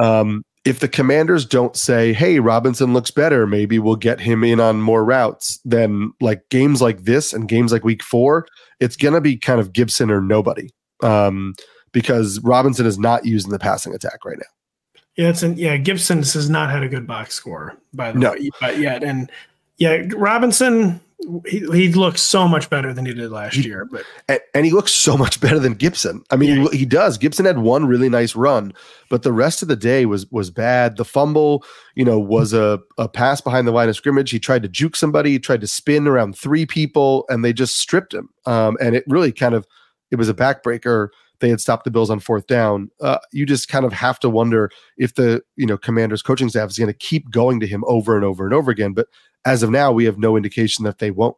Um, if the commanders don't say, hey, Robinson looks better, maybe we'll get him in on more routes, then like games like this and games like week four, it's going to be kind of Gibson or nobody um, because Robinson is not using the passing attack right now. Yeah, it's an, yeah. Gibson has not had a good box score by the No. way, but yet, and yeah, Robinson he, he looks so much better than he did last He- year. But And, and he looks so much better than Gibson. I mean, Yeah. he, he does. Gibson had one really nice run, but the rest of the day was was bad. The fumble, you know, was a, a pass behind the line of scrimmage. He tried to juke somebody, he tried to spin around three people, and they just stripped him. Um, and it really kind of it was a backbreaker. They had stopped the Bills on fourth down. Uh, you just kind of have to wonder if the you know Commanders coaching staff is going to keep going to him over and over and over again. But as of now, we have no indication that they won't.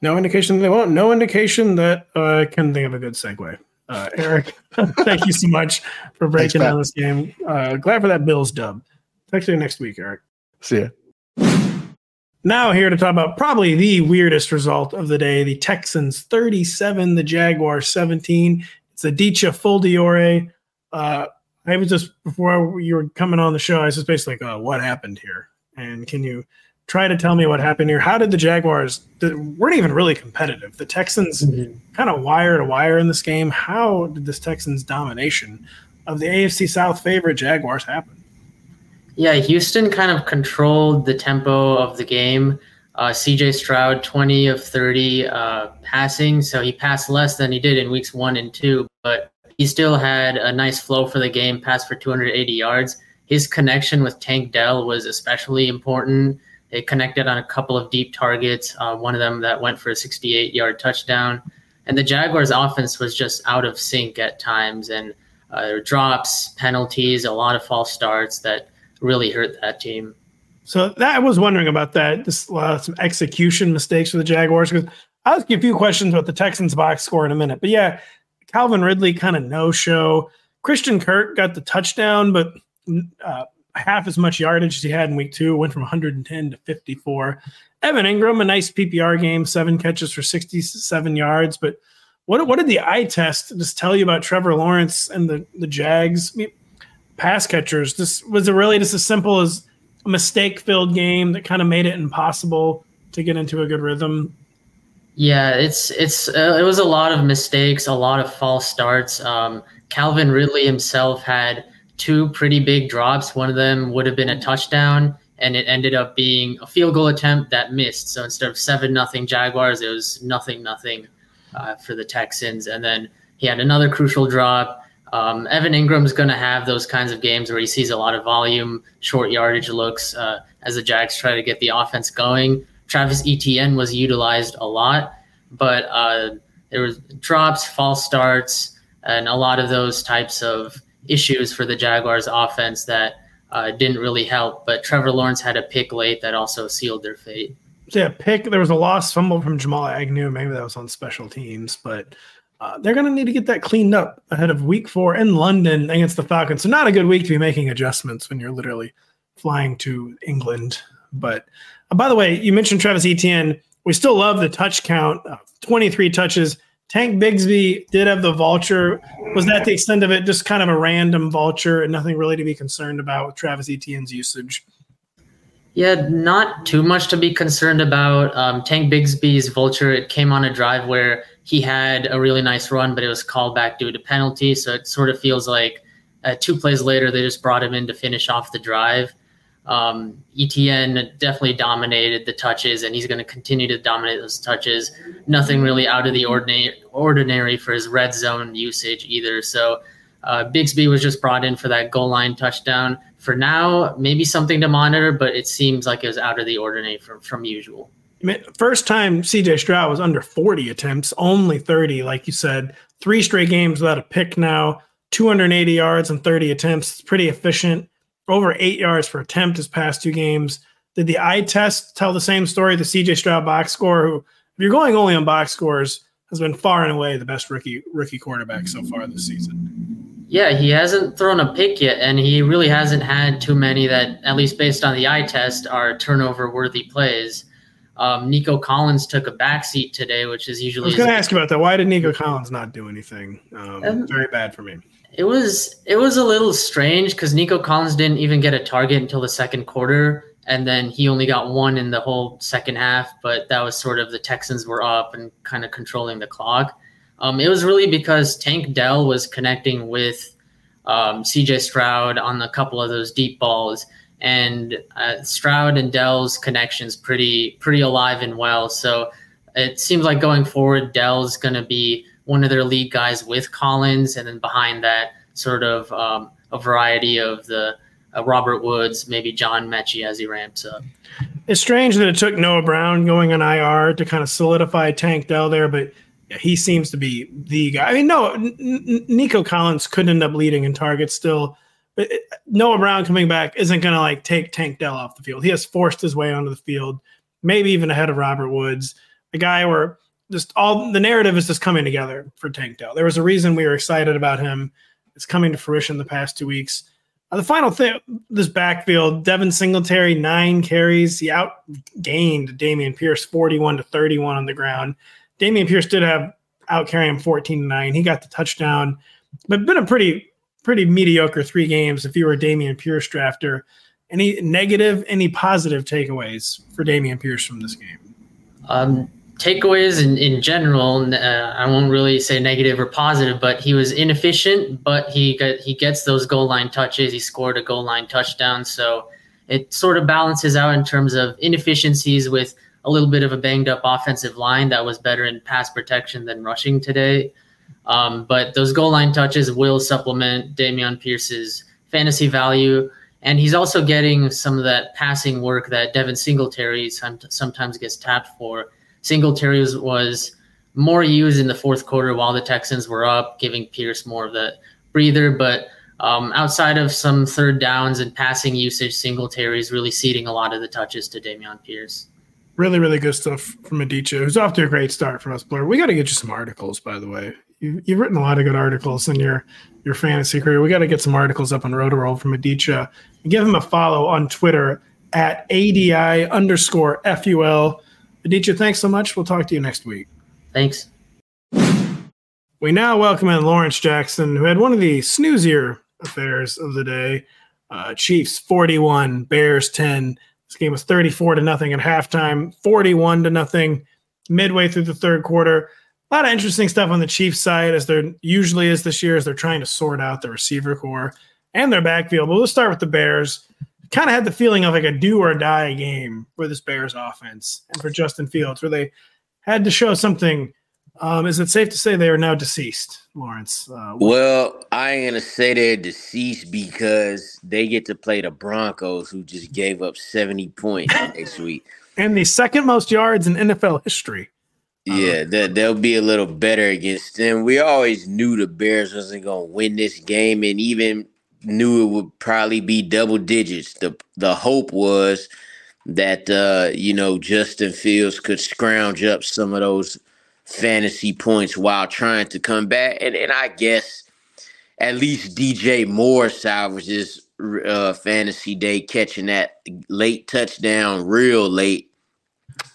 no indication that they won't. No indication that uh, I can think of a good segue. Uh, Eric, thank you so much for breaking Pat. down this game. Uh, glad for that Bills dub. Talk to you next week, Eric. See ya. Now here to talk about probably the weirdest result of the day: the Texans 37, the Jaguars 17. It's Aditya Fuldeore. Uh, I was just before you were coming on the show, I was just basically like, oh, "What happened here?" And can you try to tell me what happened here? How did the Jaguars that weren't even really competitive? The Texans kind of wire to wire in this game. How did this Texans domination of the AFC South favorite Jaguars happen? Yeah, Houston kind of controlled the tempo of the game. Uh, CJ Stroud, 20 of 30 uh, passing, so he passed less than he did in weeks one and two, but he still had a nice flow for the game, passed for 280 yards. His connection with Tank Dell was especially important. They connected on a couple of deep targets, uh, one of them that went for a 68 yard touchdown. And the Jaguars' offense was just out of sync at times, and uh, there were drops, penalties, a lot of false starts that really hurt that team. So that I was wondering about that. Just uh, some execution mistakes for the Jaguars. Because I'll ask you a few questions about the Texans box score in a minute. But yeah, Calvin Ridley kind of no show. Christian Kirk got the touchdown, but uh, half as much yardage as he had in week two. Went from 110 to 54. Evan Engram, a nice PPR game, seven catches for 67 yards. But what what did the eye test just tell you about Trevor Lawrence and the the Jags? I mean, pass catchers. This was it really just as simple as a mistake filled game that kind of made it impossible to get into a good rhythm. Yeah, it's it's uh, it was a lot of mistakes, a lot of false starts. Um, Calvin Ridley himself had two pretty big drops. One of them would have been a touchdown, and it ended up being a field goal attempt that missed. So instead of seven nothing Jaguars, it was nothing nothing uh, for the Texans. And then he had another crucial drop. Um, Evan Engram's going to have those kinds of games where he sees a lot of volume, short yardage looks uh, as the Jags try to get the offense going. Travis Etienne was utilized a lot, but uh, there was drops, false starts, and a lot of those types of issues for the Jaguars offense that uh, didn't really help. But Trevor Lawrence had a pick late that also sealed their fate. Yeah, pick. There was a lost fumble from Jamal Agnew. Maybe that was on special teams, but uh, they're going to need to get that cleaned up ahead of Week Four in London against the Falcons. So not a good week to be making adjustments when you're literally flying to England. But by the way, you mentioned Travis Etienne. We still love the touch count. Uh, 23 touches. Tank Bigsby did have the vulture. Was that the extent of it? Just kind of a random vulture and nothing really to be concerned about with Travis Etienne's usage. Yeah, not too much to be concerned about. Um, Tank Bigsby's vulture, it came on a drive where he had a really nice run, but it was called back due to penalty. So it sort of feels like uh, two plays later, they just brought him in to finish off the drive. Um, Etienne definitely dominated the touches, and he's going to continue to dominate those touches. Nothing really out of the ordinary, ordinary for his red zone usage either. So uh, Bigsby was just brought in for that goal line touchdown. For now, maybe something to monitor, but it seems like it was out of the ordinary from, from usual. first time CJ Stroud was under 40 attempts, only 30, like you said. Three straight games without a pick now, 280 yards and 30 attempts. It's pretty efficient. Over eight yards per attempt his past two games. Did the eye test tell the same story? The CJ Stroud box score, who, if you're going only on box scores, has been far and away the best rookie rookie quarterback so far this season. Yeah, he hasn't thrown a pick yet, and he really hasn't had too many that, at least based on the eye test, are turnover worthy plays. Um, Nico Collins took a backseat today, which is usually. I was going to ask you about that. Why did Nico Collins not do anything? Um, um, very bad for me. It was it was a little strange because Nico Collins didn't even get a target until the second quarter, and then he only got one in the whole second half. But that was sort of the Texans were up and kind of controlling the clock. Um, it was really because Tank Dell was connecting with um, CJ Stroud on a couple of those deep balls, and uh, Stroud and Dell's connections pretty pretty alive and well. So it seems like going forward, Dell's going to be one of their lead guys with Collins, and then behind that, sort of um, a variety of the uh, Robert Woods, maybe John Metchie as he ramps up. It's strange that it took Noah Brown going on IR to kind of solidify Tank Dell there, but he seems to be the guy. I mean, no, N- N- Nico Collins could end up leading in targets still, but it, Noah Brown coming back isn't going to like take Tank Dell off the field. He has forced his way onto the field, maybe even ahead of Robert Woods, a guy where just all the narrative is just coming together for Tank Dell. There was a reason we were excited about him. It's coming to fruition the past two weeks. Uh, the final thing, this backfield, Devin Singletary, nine carries. He outgained Dameon Pierce 41 to 31 on the ground. Dameon Pierce did have out carry him 14 to 9. He got the touchdown, but been a pretty, pretty mediocre three games if you were a Dameon Pierce drafter. Any negative, any positive takeaways for Dameon Pierce from this game? Um, takeaways in, in general, uh, I won't really say negative or positive, but he was inefficient, but he got, he gets those goal line touches. He scored a goal line touchdown. So it sort of balances out in terms of inefficiencies with a little bit of a banged up offensive line that was better in pass protection than rushing today. Um, but those goal line touches will supplement Dameon Pierce's fantasy value. And he's also getting some of that passing work that Devin Singletary sometimes gets tapped for Singletary was, was more used in the fourth quarter while the Texans were up, giving Pierce more of the breather. But um, outside of some third downs and passing usage, Singletary is really ceding a lot of the touches to Dameon Pierce. Really, really good stuff from Aditya, who's off to a great start for us, Blair. We got to get you some articles, by the way. You, have written a lot of good articles in your your fantasy career. We got to get some articles up on Rotoworld from Aditya. Give him a follow on Twitter at ADI underscore FUL. Aditya, thanks so much. We'll talk to you next week. Thanks. We now welcome in Lawrence Jackson, who had one of the snoozier affairs of the day. Uh, Chiefs 41, Bears 10. This game was 34 to nothing at halftime, 41 to nothing midway through the third quarter. A lot of interesting stuff on the Chiefs side, as there usually is this year, as they're trying to sort out the receiver core and their backfield. But we'll start with the Bears kind of had the feeling of like a do or die game for this Bears offense and for Justin Fields, where they had to show something. Um, is it safe to say they are now deceased, Lawrence? Uh, well, I ain't gonna say they're deceased because they get to play the Broncos, who just gave up seventy points next week, and the second most yards in NFL history. Yeah, uh, they'll be a little better against them. We always knew the Bears wasn't gonna win this game, and even knew it would probably be double digits. The the hope was that uh, you know Justin Fields could scrounge up some of those fantasy points while trying to come back, and and I guess at least DJ Moore salvages uh, fantasy day catching that late touchdown real late.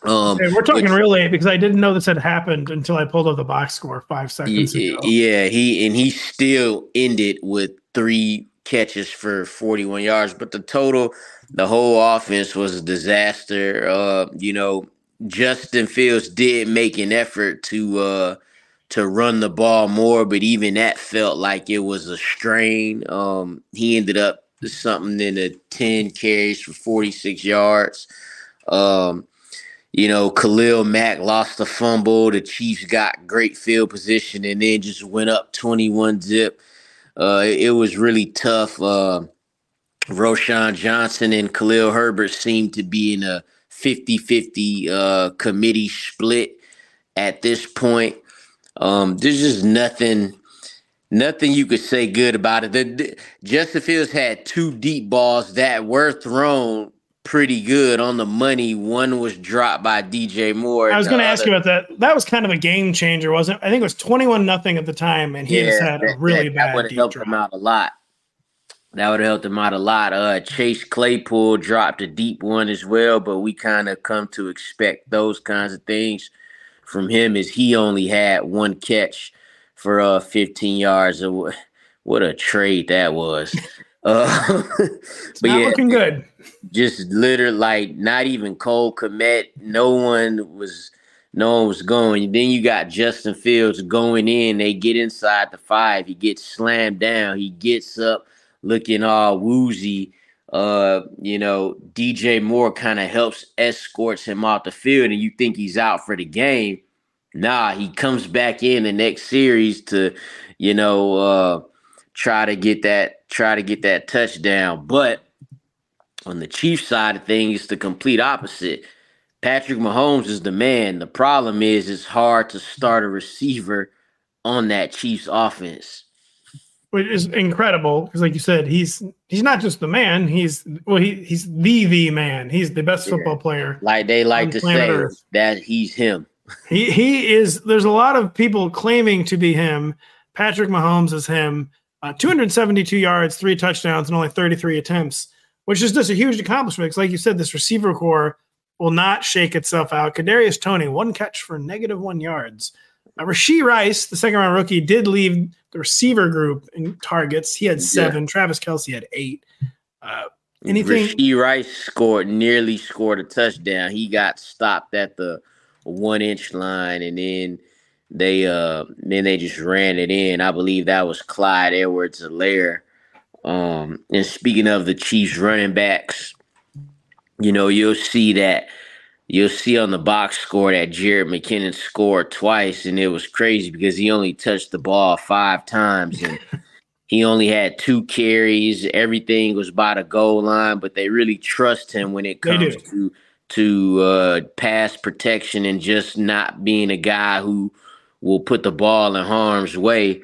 Um, we're talking which, real late because I didn't know this had happened until I pulled up the box score five seconds ago. Yeah, he and he still ended with three catches for 41 yards, but the total, the whole offense was a disaster. Uh, you know, Justin Fields did make an effort to uh to run the ball more, but even that felt like it was a strain. Um, he ended up something in the 10 carries for 46 yards. Um, you know, Khalil Mack lost the fumble. The Chiefs got great field position and then just went up 21 zip uh, it, was really tough. Uh, Roschon Johnson and Khalil Herbert seemed to be in a 50-50 uh, committee split at this point. Um, there's just nothing nothing you could say good about it. The, the, Justin Fields had two deep balls that were thrown pretty good on the money. One was dropped by DJ Moore. I was going to ask you about that. That was kind of a game changer, wasn't it? I think it was 21 nothing at the time, and he yeah, just had a really that, bad That would have helped drop. him out a lot. That would have helped him out a lot. Uh, Chase Claypool dropped a deep one as well, but we kind of come to expect those kinds of things from him Is he only had one catch for uh 15 yards. What a trade that was. Uh, but yeah, looking good. Just literally like not even Cole Kmet. No one was no one was going. Then you got Justin Fields going in. They get inside the five. He gets slammed down. He gets up looking all woozy. Uh, you know, DJ Moore kind of helps escorts him off the field, and you think he's out for the game. Nah, he comes back in the next series to, you know, uh, try to get that try to get that touchdown. But on the Chiefs side of things, it's the complete opposite. Patrick Mahomes is the man. The problem is it's hard to start a receiver on that Chiefs offense. Which is incredible because, like you said, he's he's not just the man. He's well, he he's the the man. He's the best yeah. football player. Like they like to say Earth. that he's him. he he is. There's a lot of people claiming to be him. Patrick Mahomes is him. Uh, 272 yards, three touchdowns, and only 33 attempts, which is just a huge accomplishment. Because, like you said, this receiver core will not shake itself out. Kadarius Toney, one catch for negative one yards. Uh, Rashee Rice, the second round rookie, did leave the receiver group in targets. He had seven. Yeah. Travis Kelce had eight. Uh, anything? Rashee Rice scored, nearly scored a touchdown. He got stopped at the one inch line, and then they uh then they just ran it in. I believe that was Clyde Edwards-Helaire. Um, and speaking of the Chiefs running backs, you know, you'll see that you'll see on the box score that Jerick McKinnon scored twice, and it was crazy because he only touched the ball five times and he only had two carries. Everything was by the goal line, but they really trust him when it comes to to uh, pass protection and just not being a guy who will put the ball in harm's way.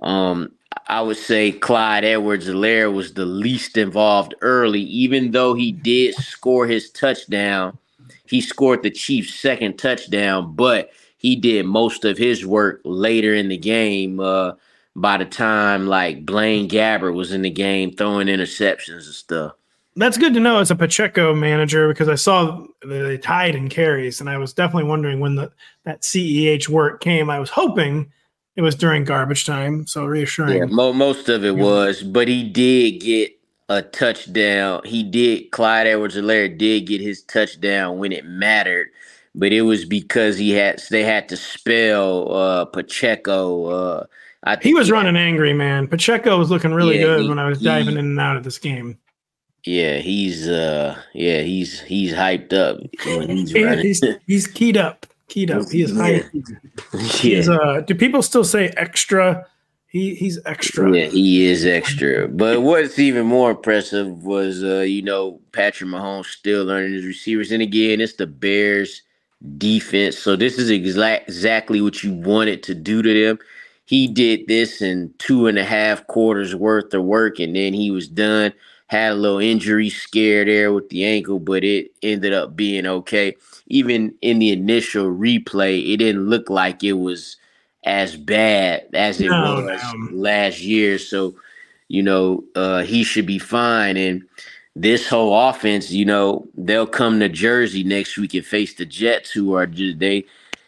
Um, I would say Clyde Edwards-Helaire was the least involved early, even though he did score his touchdown. He scored the Chiefs' second touchdown, but he did most of his work later in the game. Uh, by the time like Blaine Gabbert was in the game, throwing interceptions and stuff. That's good to know as a Pacheco manager because I saw they tied in carries, and I was definitely wondering when the that CEH work came. I was hoping it was during garbage time, so reassuring. Yeah, mo- most of it was, but he did get a touchdown. He did. Clyde Edwards-Helaire did get his touchdown when it mattered, but it was because he had they had to spell uh, Pacheco. Uh, I he was he running had, angry, man. Pacheco was looking really yeah, good he, when I was diving he, in and out of this game. Yeah, he's uh yeah, he's he's hyped up he's he's, he's keyed up. Up. He is hyped. Yeah. Uh do people still say extra? He he's extra. Yeah, he is extra. But what's even more impressive was uh, you know, Patrick Mahomes still learning his receivers. And again, it's the Bears defense. So this is exact exactly what you wanted to do to them. He did this in two and a half quarters worth of work, and then he was done had a little injury scare there with the ankle, but it ended up being okay. Even in the initial replay, it didn't look like it was as bad as it no, was no. last year. So, you know, uh, he should be fine. And this whole offense, you know, they'll come to Jersey next week and face the Jets, who are just they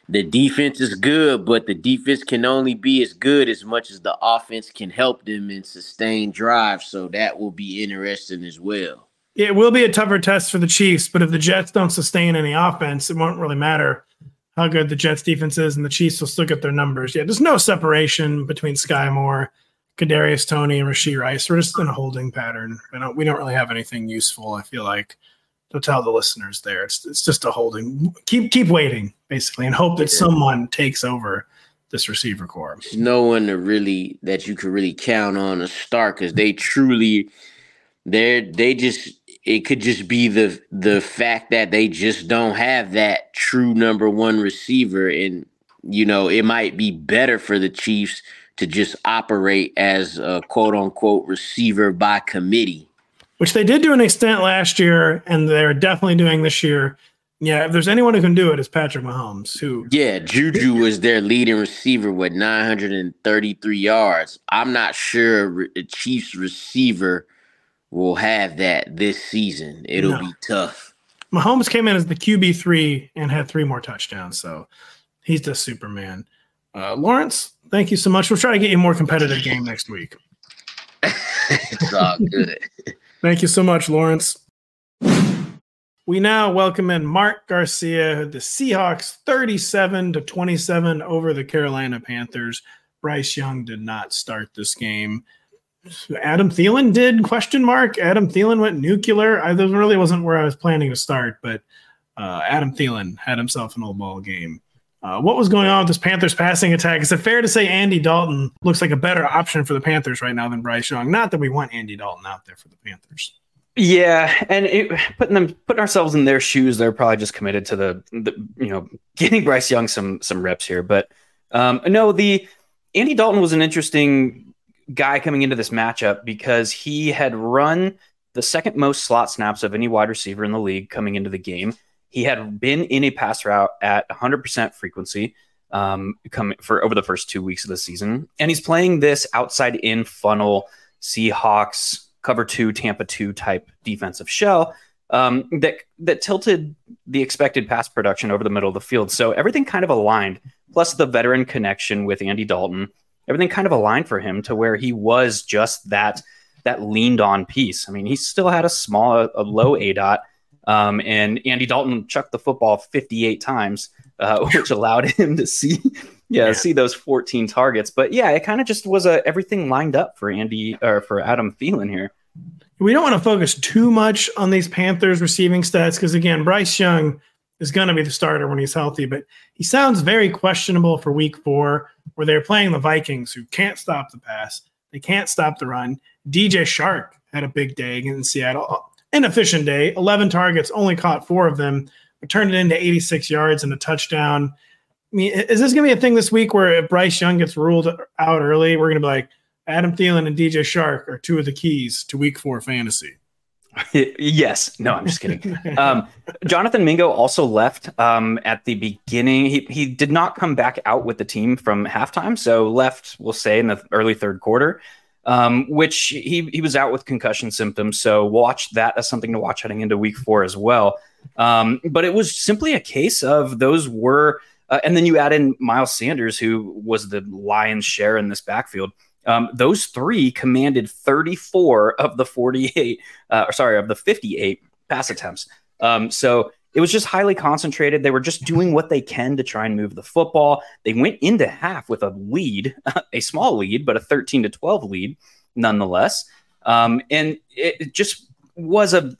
the defense is good, but the defense can only be as good as much as the offense can help them and sustain drives. So that will be interesting as well. It will be a tougher test for the Chiefs, but if the Jets don't sustain any offense, it won't really matter how good the Jets defense is, and the Chiefs will still get their numbers. Yeah, there's no separation between Sky Moore, Kadarius Toney, and Rashee Rice. We're just in a holding pattern. We don't we don't really have anything useful. I feel like to tell the listeners there. It's it's just a holding. Keep keep waiting basically, and hope that someone takes over this receiver core. There's no one to really that you could really count on a star because they truly they're they just it could just be the the fact that they just don't have that true number one receiver, and you know it might be better for the Chiefs to just operate as a quote unquote receiver by committee, which they did to an extent last year, and they're definitely doing this year. Yeah, if there's anyone who can do it, it's Patrick Mahomes. Who? Yeah, Juju was their leading receiver with 933 yards. I'm not sure the Chiefs receiver will have that this season. It'll no. be tough. Mahomes came in as the QB three and had three more touchdowns, so he's the Superman. Uh, Lawrence, thank you so much. We'll try to get you a more competitive game next week. it's all good. thank you so much, Lawrence. We now welcome in Mark Garcia, the Seahawks 37 to 27 over the Carolina Panthers. Bryce Young did not start this game. Adam Thielen did question mark. Adam Thielen went nuclear. I this really wasn't where I was planning to start, but uh, Adam Thielen had himself an old ball game. Uh, what was going on with this Panthers passing attack? Is it fair to say Andy Dalton looks like a better option for the Panthers right now than Bryce Young? Not that we want Andy Dalton out there for the Panthers. Yeah, and it, putting them putting ourselves in their shoes, they're probably just committed to the, the you know getting Bryce Young some some reps here. But um, no, the Andy Dalton was an interesting guy coming into this matchup because he had run the second most slot snaps of any wide receiver in the league coming into the game. He had been in a pass route at 100% frequency um, coming for over the first two weeks of the season, and he's playing this outside in funnel Seahawks cover two, Tampa two type defensive shell um, that that tilted the expected pass production over the middle of the field. So everything kind of aligned. Plus the veteran connection with Andy Dalton, everything kind of aligned for him to where he was just that that leaned on piece. I mean, he still had a small, a low aDOT. Um, and Andy Dalton chucked the football 58 times, uh, which allowed him to see, yeah, yeah, see those 14 targets. But yeah, it kind of just was a everything lined up for Andy or for Adam Thielen here. We don't want to focus too much on these Panthers receiving stats because again, Bryce Young is going to be the starter when he's healthy, but he sounds very questionable for Week Four, where they're playing the Vikings, who can't stop the pass, they can't stop the run. DJ Chark had a big day against Seattle inefficient day. 11 targets, only caught four of them, but turned it into 86 yards and a touchdown. I mean, is this going to be a thing this week where if Bryce Young gets ruled out early, we're going to be like, Adam Thielen and DJ Chark are two of the keys to week four fantasy? yes. No, I'm just kidding. um, Jonathan Mingo also left um, at the beginning. He, he did not come back out with the team from halftime. So left, we'll say, in the early third quarter um, which he he was out with concussion symptoms. So watch that as something to watch heading into week four as well. Um, but it was simply a case of those were, uh, and then you add in Miles Sanders, who was the lion's share in this backfield. Um, those three commanded 34 of the 48, uh, sorry, of the 58 pass attempts. Um, so it was just highly concentrated. They were just doing what they can to try and move the football. They went into half with a lead, a small lead, but a 13 to 12 lead nonetheless. Um, and it just was a,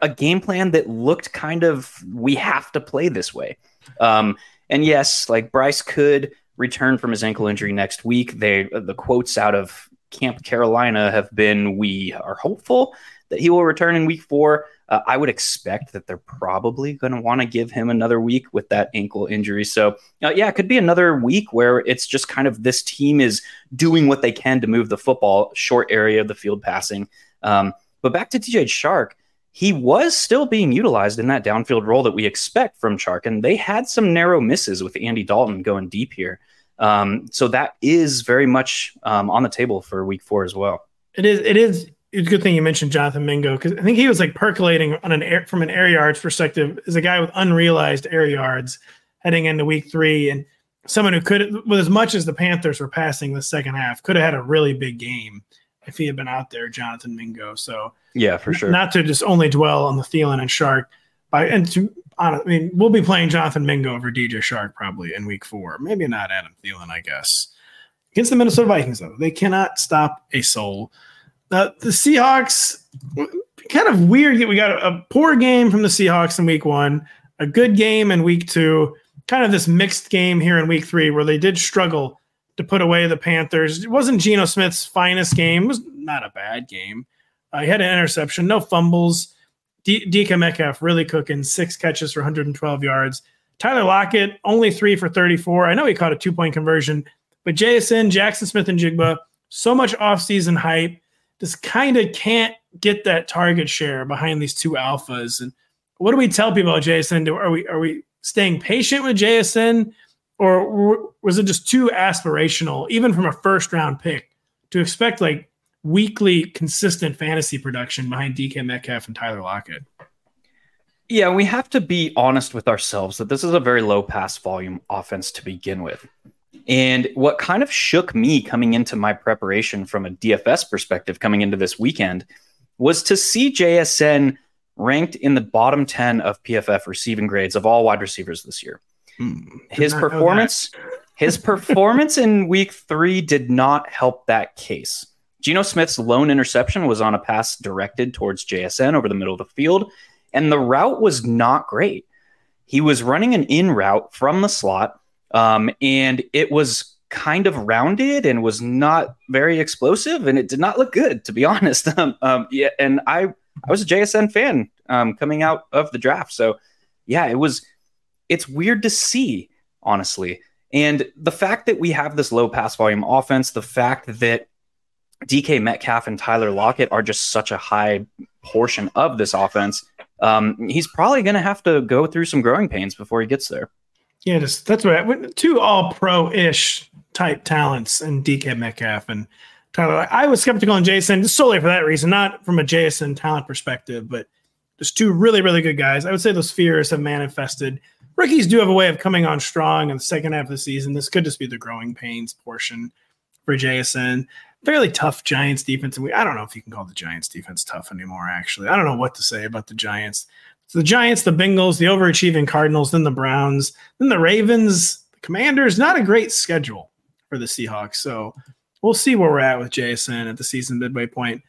a game plan that looked kind of, we have to play this way. Um, and yes, like Bryce could return from his ankle injury next week. They, the quotes out of Camp Carolina have been, we are hopeful that he will return in week four. Uh, I would expect that they're probably going to want to give him another week with that ankle injury. So, uh, yeah, it could be another week where it's just kind of this team is doing what they can to move the football, short area of the field passing. Um, but back to DJ Chark, he was still being utilized in that downfield role that we expect from Chark, and they had some narrow misses with Andy Dalton going deep here. Um, so that is very much um, on the table for week four as well. It is. It is it's a good thing you mentioned Jonathan Mingo because I think he was like percolating on an air from an air yards perspective as a guy with unrealized air yards heading into week three and someone who could with as much as the Panthers were passing the second half could have had a really big game if he had been out there, Jonathan Mingo. So yeah, for sure. Not to just only dwell on the Thielen and Chark, by and to I mean we'll be playing Jonathan Mingo over DJ Chark probably in week four. Maybe not Adam Thielen, I guess. Against the Minnesota Vikings though, they cannot stop a soul. Uh, the Seahawks, kind of weird. We got a, a poor game from the Seahawks in week one, a good game in week two, kind of this mixed game here in week three where they did struggle to put away the Panthers. It wasn't Geno Smith's finest game. It was not a bad game. Uh, he had an interception, no fumbles. D- DK Metcalf really cooking, six catches for 112 yards. Tyler Lockett, only three for 34. I know he caught a two point conversion, but JSN, Jackson Smith-Njigba, so much offseason hype, just kind of can't get that target share behind these two alphas. And what do we tell people JSN? Are we are we staying patient with JSN, or was it just too aspirational, even from a first round pick, to expect like weekly consistent fantasy production behind DK Metcalf and Tyler Lockett? Yeah, we have to be honest with ourselves that this is a very low pass volume offense to begin with. And what kind of shook me coming into my preparation from a DFS perspective coming into this weekend was to see JSN ranked in the bottom 10 of PFF receiving grades of all wide receivers this year. Hmm, his performance his performance in week 3 did not help that case. Geno Smith's lone interception was on a pass directed towards JSN over the middle of the field, and the route was not great. He was running an in route from the slot, um, and it was kind of rounded and was not very explosive, and it did not look good, to be honest. Um, um, yeah, and I I was a JSN fan um, coming out of the draft, so yeah, it was. It's weird to see, honestly. And the fact that we have this low pass volume offense, the fact that DK Metcalf and Tyler Lockett are just such a high portion of this offense. Um, he's probably going to have to go through some growing pains before he gets there. Yeah, just, that's right. Two all pro ish type talents and DK Metcalf and Tyler. I was skeptical on JSN solely for that reason, not from a JSN talent perspective, but just two really, really good guys. I would say those fears have manifested. Rookies do have a way of coming on strong in the second half of the season. This could just be the growing pains portion for JSN fairly tough Giants defense. And we, I don't know if you can call the Giants defense tough anymore, actually. I don't know what to say about the Giants. So the Giants, the Bengals, the overachieving Cardinals, then the Browns, then the Ravens, the Commanders. Not a great schedule for the Seahawks. So we'll see where we're at with JSN at the season midway point.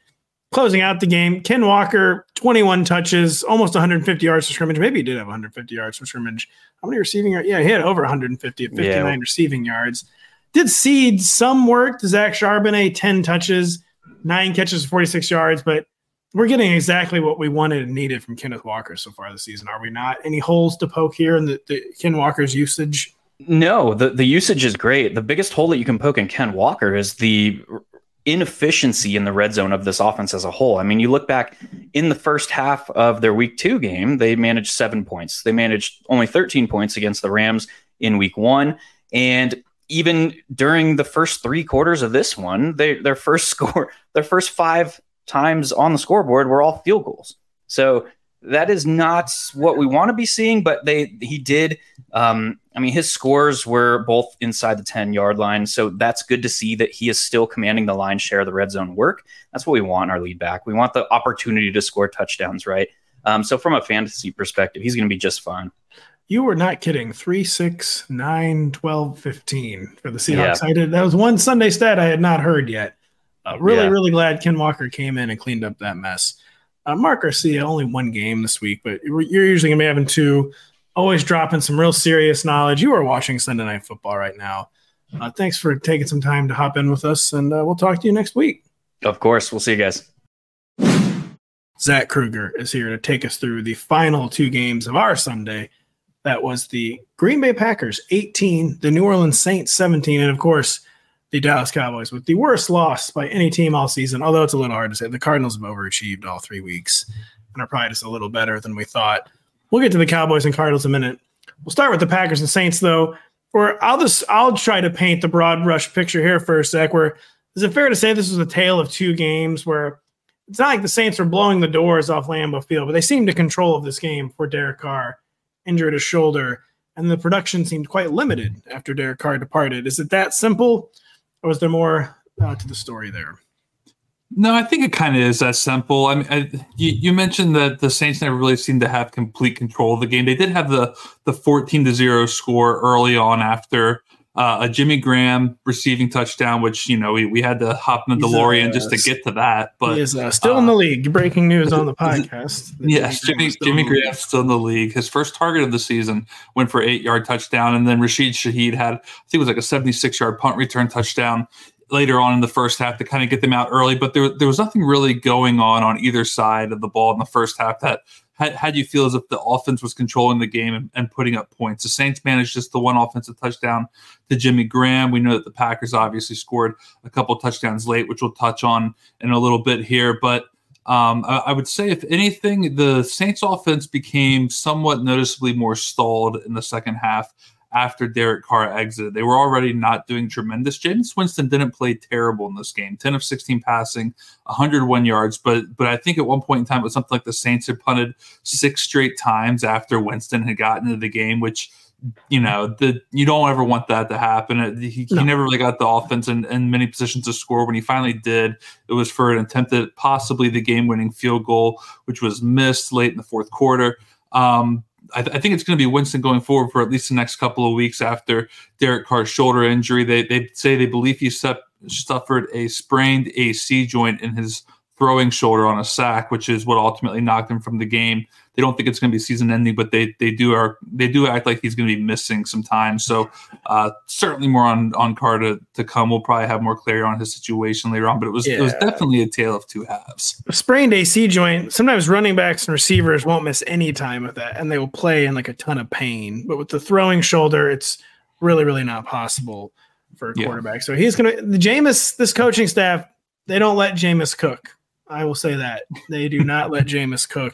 Closing out the game, Ken Walker, 21 touches, almost 150 yards for scrimmage. Maybe he did have 150 yards for scrimmage. How many receiving yards? Yeah, he had over 150 at 59 yeah. receiving yards. Did cede some work. Zach Charbonnet, 10 touches, nine catches, 46 yards, but we're getting exactly what we wanted and needed from Kenneth Walker so far this season, are we not? Any holes to poke here in the, the Ken Walker's usage? No, the, the usage is great. The biggest hole that you can poke in Ken Walker is the inefficiency in the red zone of this offense as a whole. I mean, you look back in the first half of their week two game, they managed seven points. They managed only 13 points against the Rams in week one. And even during the first three quarters of this one, they, their first score, their first five times on the scoreboard were all field goals. So that is not what we want to be seeing. But they he did. Um, I mean, his scores were both inside the ten yard line, so that's good to see that he is still commanding the line share of the red zone work. That's what we want our lead back. We want the opportunity to score touchdowns, right? Um, so from a fantasy perspective, he's going to be just fine. You were not kidding. 3, 6, 9, 12, 15 for the Seahawks. Yeah. I did. That was one Sunday stat I had not heard yet. Uh, really, yeah. really glad Ken Walker came in and cleaned up that mess. Uh, Mark Garcia, only one game this week, but you're usually going to be having two. Always dropping some real serious knowledge. You are watching Sunday Night Football right now. Uh, thanks for taking some time to hop in with us, and uh, we'll talk to you next week. Of course. We'll see you guys. Zach Kruger is here to take us through the final two games of our Sunday that was the Green Bay Packers 18, the New Orleans Saints 17, and of course, the Dallas Cowboys with the worst loss by any team all season. Although it's a little hard to say, the Cardinals have overachieved all three weeks and are probably just a little better than we thought. We'll get to the Cowboys and Cardinals in a minute. We'll start with the Packers and Saints, though. Or I'll just I'll try to paint the broad brush picture here for a sec. Where is it fair to say this was a tale of two games where it's not like the Saints were blowing the doors off Lambeau Field, but they seemed to control of this game for Derek Carr injured his shoulder, and the production seemed quite limited after Derek Carr departed. Is it that simple, or was there more uh, to the story there? No, I think it kind of is that simple. I mean, I, you, you, mentioned that the Saints never really seemed to have complete control of the game. They did have the the fourteen to zero score early on after uh, a Jimmy Graham receiving touchdown, which you know we, we had to hop in the DeLorean uh, just to get to that. But he is uh, still uh, in the league. Breaking news on the podcast. yes, Jimmy Jimmy Graham's still in the league. His first target of the season went for eight yard touchdown, and then Rashid Shaheed had I think it was like a seventy six yard punt return touchdown. later on in the first half to kind of get them out early. But there, there was nothing really going on on either side of the ball in the first half that had, do you feel as if the offense was controlling the game and, and, putting up points. The Saints managed just the one offensive touchdown to Jimmy Graham. We know that the Packers obviously scored a couple touchdowns late, which we'll touch on in a little bit here. But um, I, I, would say, if anything, the Saints offense became somewhat noticeably more stalled in the second half after Derek Carr exited. They were already not doing tremendous. Jameis Winston didn't play terrible in this game 10 of 16 passing, 101 yards. But but I think at one point in time, it was something like the Saints had punted six straight times after Winston had gotten into the game, which you know, the you don't ever want that to happen. He, no. he never really got the offense in, in many positions to score. When he finally did, it was for an attempt at possibly the game-winning field goal, which was missed late in the fourth quarter. Um, I, th- I, think it's going to be Winston going forward for at least the next couple of weeks after Derek Carr's shoulder injury. They they say they believe he suffered a sprained AC joint in his throwing shoulder on a sack, which is what ultimately knocked him from the game. They don't think it's going to be season ending, but they they do are they do act like he's going to be missing some time. So uh, certainly more on on Carr to, to come. We'll probably have more clarity on his situation later on, but it was yeah. it was definitely a tale of two halves. A sprained AC joint. Sometimes running backs and receivers won't miss any time with that, and they will play in like a ton of pain. But with the throwing shoulder, it's really really not possible for a quarterback. Yeah. So he's going to the Jameis. This coaching staff they don't let Jameis cook. I will say that they do not let Jameis cook,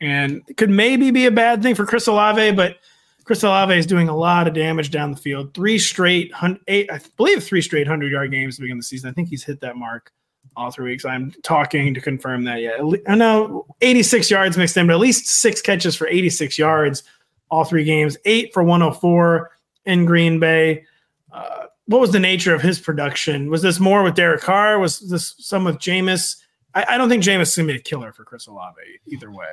and it could maybe be a bad thing for Chris Olave, but Chris Olave is doing a lot of damage down the field. Three straight, eight, I believe, three straight hundred yard games to begin the season. I think he's hit that mark all three weeks. I'm talking to confirm that yet. I know 86 yards mixed in, but at least six catches for 86 yards all three games. Eight for 104 in Green Bay. Uh, what was the nature of his production? Was this more with Derek Carr? Was this some with Jameis? I, I don't think Jameis is going to be a killer for Chris Olave either way.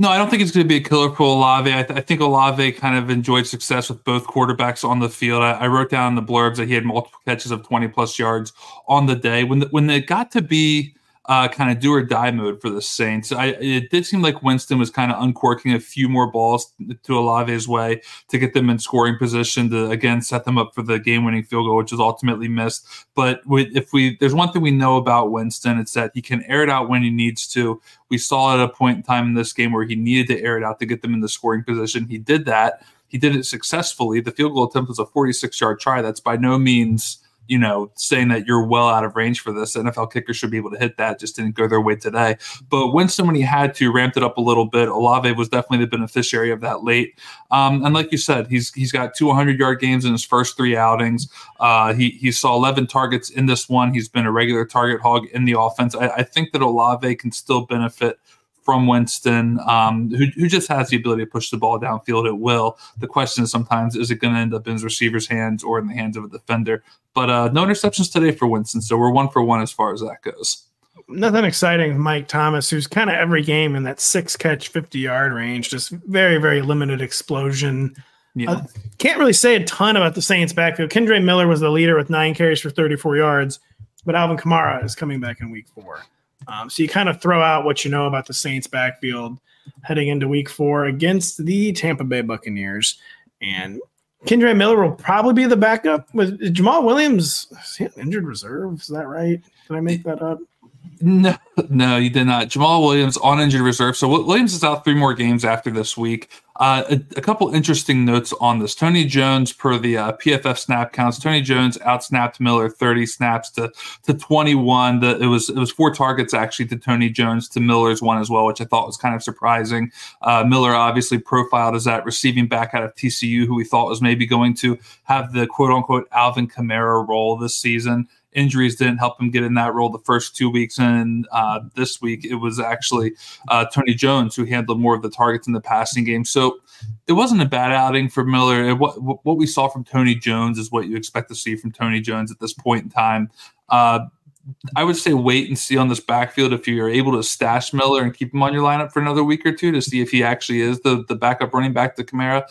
No, I don't think it's going to be a killer for Olave. I, th- I, think Olave kind of enjoyed success with both quarterbacks on the field. I, I, wrote down in the blurbs that he had multiple catches of 20 plus yards on the day. When the, when it got to be uh, kind of do or die mode for the Saints. I, it did seem like Winston was kind of uncorking a few more balls to Olave's way to get them in scoring position to again set them up for the game-winning field goal, which is ultimately missed. But if we, there's one thing we know about Winston, it's that he can air it out when he needs to. We saw at a point in time in this game where he needed to air it out to get them in the scoring position. He did that. He did it successfully. The field goal attempt was a 46 yard try. That's by no means you know, saying that you're well out of range for this. NFL kickers should be able to hit that. Just didn't go their way today. But when somebody had to, ramped it up a little bit. Olave was definitely the beneficiary of that late. Um, and like you said, he's he's got two 100 yard games in his first three outings. Uh, he he saw 11 targets in this one. He's been a regular target hog in the offense. I, I think that Olave can still benefit from Winston, um, who, who just has the ability to push the ball downfield at will. The question is sometimes is it going to end up in his receiver's hands or in the hands of a defender? But uh, no interceptions today for Winston, so we're one for one as far as that goes. Nothing exciting. Mike Thomas, who's kind of every game in that six catch, 50 yard range, just very, very limited explosion. Yeah. Uh, can't really say a ton about the Saints backfield. Kendre Miller was the leader with nine carries for 34 yards, but Alvin Kamara is coming back in week four. Um, so you kind of throw out what you know about the Saints backfield heading into week four against the Tampa Bay Buccaneers. And Kendre Miller will probably be the backup with Jamaal Williams. injured reserve? Is that right? Did I make that up? No, no, you did not. Jamaal Williams on injured reserve. So Williams is out three more games after this week. Uh, a, a, couple interesting notes on this. Tony Jones, per the uh, PFF snap counts, Tony Jones outsnapped Miller 30 snaps to to 21. The, it was it was four targets actually to Tony Jones to Miller's one as well, which I thought was kind of surprising. Uh, Miller obviously profiled as that receiving back out of TCU, who we thought was maybe going to have the quote unquote Alvin Kamara role this season injuries didn't help him get in that role the first two weeks. And uh, this week, it was actually uh, Tony Jones who handled more of the targets in the passing game. So it wasn't a bad outing for Miller. what, what we saw from Tony Jones is what you expect to see from Tony Jones at this point in time. Uh, I would say wait and see on this backfield if you're able to stash Miller and keep him on your lineup for another week or two to see if he actually is the, the backup running back to Kamara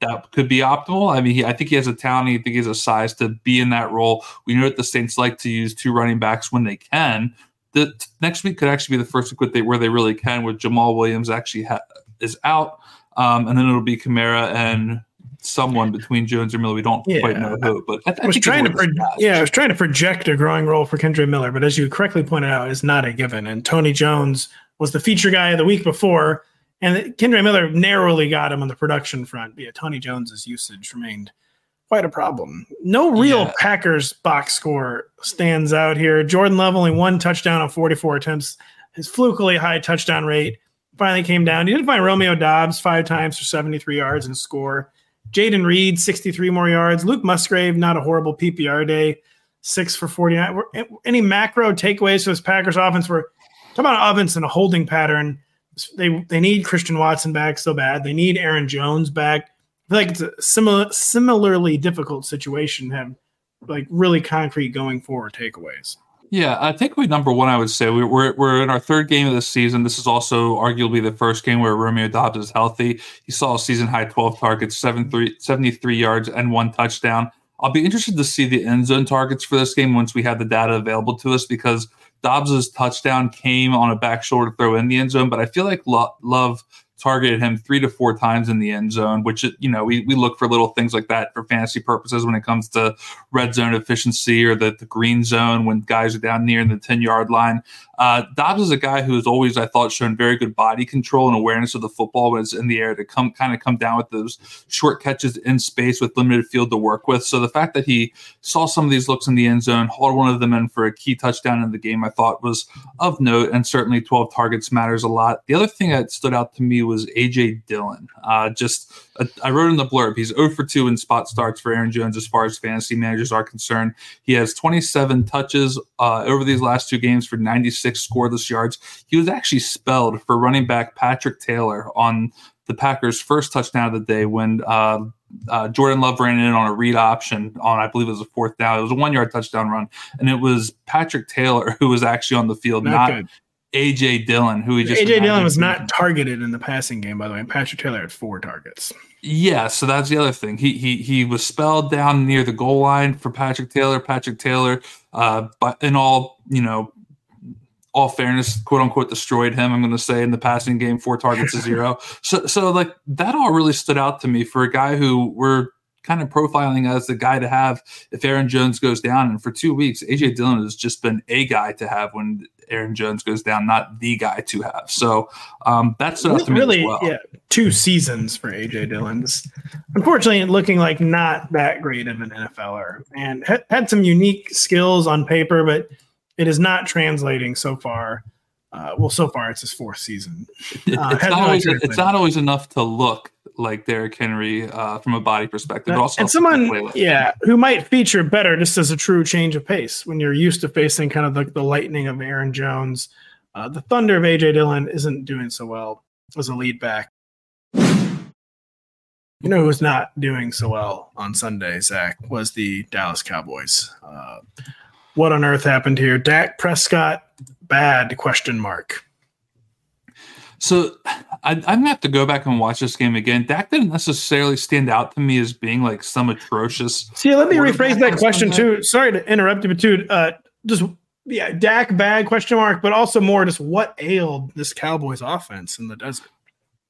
that could be optimal. I mean, he, I think he has a talent. I think he has a size to be in that role. We know that the Saints like to use two running backs when they can. The next week could actually be the first week they, where they really can, with Jamaal Williams actually ha- is out, um, and then it'll be Kamara and someone between Jones and Miller. We don't Yeah. quite know who, but I, I was think trying to it's worth a pro- yeah, I was trying to project a growing role for Kendre Miller, but as you correctly pointed out, is not a given. And Tony Jones was the feature guy of the week before, and Kendre Miller narrowly got him on the production front. But yeah, Tony Jones's usage remained quite a problem. No real Yeah. Packers box score stands out here. Jordan Love only one touchdown on 44 attempts. His flukily high touchdown rate finally came down. He did find Romeo Doubs five times for 73 yards and score. Jayden Reed, 63 more yards. Luke Musgrave, not a horrible PPR day, six for 49. Were- eh, Any macro takeaways for this Packers offense? Were talking about offense in a holding pattern. They they need Christian Watson back so bad. They need Aaron Jones back. I feel like it's a similar similarly difficult situation. Have like really concrete going forward takeaways. Yeah, I think we number one. I would say we, we're we're in our third game of the season. This is also arguably the first game where Romeo Doubs is healthy. He saw a season high twelve targets, seven three, 73 yards, and one touchdown. I'll be interested to see the end zone targets for this game once we have the data available to us because Doubs's touchdown came on a back shoulder throw in the end zone, but I feel like Love targeted him three to four times in the end zone, which you know we, we look for little things like that for fantasy purposes when it comes to red zone efficiency or the, the green zone when guys are down near the 10 yard line. Uh, Doubs is a guy who has always, I thought, shown very good body control and awareness of the football when it's in the air to come kind of come down with those short catches in space with limited field to work with. So the fact that he saw some of these looks in the end zone, hauled one of them in for a key touchdown in the game, I thought was of note. And certainly 12 targets matters a lot. The other thing that stood out to me was AJ Dillon. Uh, just uh, I wrote in the blurb, he's 0 for 2 in spot starts for Aaron Jones as far as fantasy managers are concerned. He has 27 touches uh, over these last two games for 96 scoreless yards. He was actually spelled for running back Patrick Taylor on the Packers' first touchdown of the day when uh, uh, Jordan Love ran in on a read option on, I believe it was a fourth down. It was a one yard touchdown run. And it was Patrick Taylor who was actually on the field, Not not. AJ Dillon, who he just AJ Dillon was not targeted in the passing game, by the way. And Patrick Taylor had four targets. Yeah, so that's the other thing. He he he was spelled down near the goal line for Patrick Taylor. Patrick Taylor, uh, but in all you know, all fairness, quote unquote, destroyed him. I'm going to say in the passing game, four targets to zero. So so like that all really stood out to me for a guy who we're kind of profiling as the guy to have if Aaron Jones goes down. And for two weeks, AJ Dillon has just been a guy to have when Aaron Jones goes down, not the guy to have. So um, that stood to really, well. yeah, two seasons for AJ Dillon. This- Unfortunately, looking like not that great of an NFLer, and had, had some unique skills on paper, but it is not translating so far. Uh, well, so far it's his fourth season. Uh, it's, not always, it's not always enough to look like Derrick Henry uh, from a body perspective. It also and has to play someone, yeah, who might feature better just as a true change of pace when you're used to facing kind of like the lightning of Aaron Jones. Uh, the thunder of AJ Dillon isn't doing so well as a lead back. You know who's not doing so well on Sunday, Zach, was the Dallas Cowboys. Uh, what on earth happened here? Dak Prescott, bad question mark. So I, I'm gonna have to go back and watch this game again. Dak didn't necessarily stand out to me as being like some atrocious. See, let me rephrase that question too. Sorry to interrupt you, but too, uh, just yeah, Dak bad question mark, but also more just what ailed this Cowboys offense in the desert.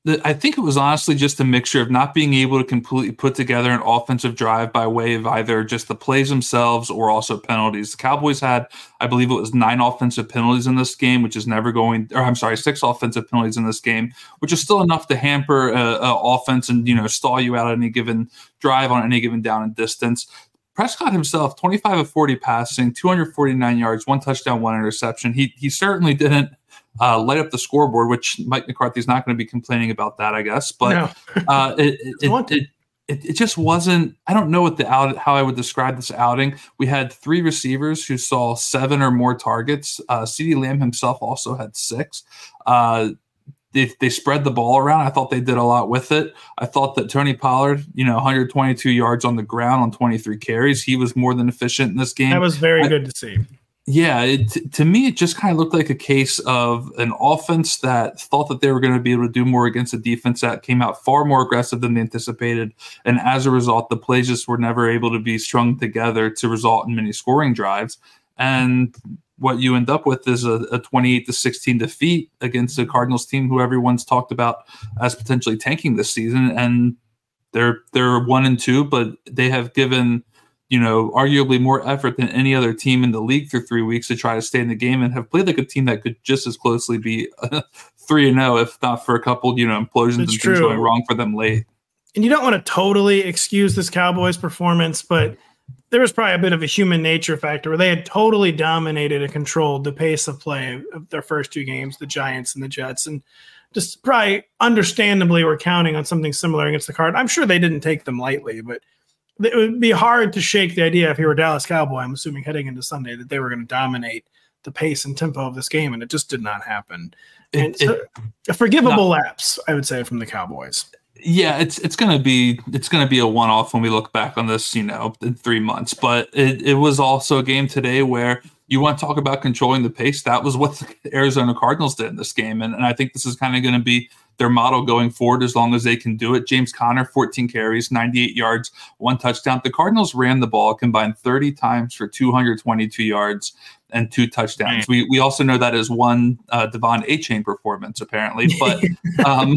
I think it was honestly just a mixture of not being able to completely put together an offensive drive by way of either just the plays themselves or also penalties. The Cowboys had, I believe it was nine offensive penalties in this game, which is never going, or I'm sorry, six offensive penalties in this game, which is still enough to hamper a, a offense and you know stall you out at any given drive on any given down and distance. Prescott himself, 25 of 40 passing, 249 yards, one touchdown, one interception. He he certainly didn't uh, light up the scoreboard, which Mike McCarthy's not going to be complaining about that, I guess. But No. uh, it, it, it, it, it, just wasn't. I don't know what the out how I would describe this outing. We had three receivers who saw seven or more targets. Uh, CeeDee Lamb himself also had six. Uh, they, they spread the ball around. I thought they did a lot with it. I thought that Tony Pollard, you know, 122 yards on the ground on 23 carries. He was more than efficient in this game. That was very I- good to see. Yeah, it, to me, it just kind of looked like a case of an offense that thought that they were going to be able to do more against a defense that came out far more aggressive than they anticipated. And as a result, the plays just were never able to be strung together to result in many scoring drives. And what you end up with is a, a 28 to 16 defeat against the Cardinals team who everyone's talked about as potentially tanking this season. And they're they're one and two, but they have given you know arguably more effort than any other team in the league through three weeks to try to stay in the game and have played like a team that could just as closely be three and zero if not for a couple you know implosions That's and true. things going wrong for them late. and you don't want to totally excuse this Cowboys performance, but there was probably a bit of a human nature factor where they had totally dominated and controlled the pace of play of their first two games, the Giants and the Jets, and just probably understandably were counting on something similar against the Card. I'm sure they didn't take them lightly, but it would be hard to shake the idea if you were Dallas Cowboy, I'm assuming heading into Sunday, that they were going to dominate the pace and tempo of this game, and it just did not happen. It- so, it- a forgivable lapse, I would say, from the Cowboys. Yeah, it's it's gonna be it's gonna be a one off when we look back on this, you know, in three months. But it, it was also a game today where you want to talk about controlling the pace. That was what the Arizona Cardinals did in this game, and, and I think this is kind of going to be their model going forward as long as they can do it. James Conner, 14 carries, 98 yards, one touchdown. The Cardinals ran the ball combined 30 times for 222 yards and two touchdowns. We we also know that as one uh, De'Von Achane performance apparently, but um,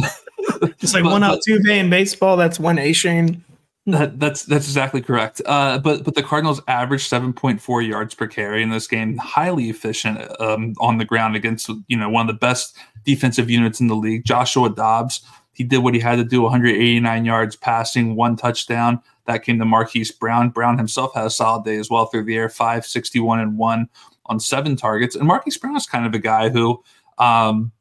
Just like but- one but- Altuve in baseball, that's one A Shane. That, that's that's exactly correct. Uh, but but the Cardinals averaged seven point four yards per carry in this game, highly efficient um, on the ground against you know one of the best defensive units in the league. Joshua Dobbs, he did what he had to do, 189 yards passing, one touchdown. That came to Marquise Brown. Brown himself had a solid day as well through the air, 561 and one on seven targets. And Marquise Brown is kind of a guy who um,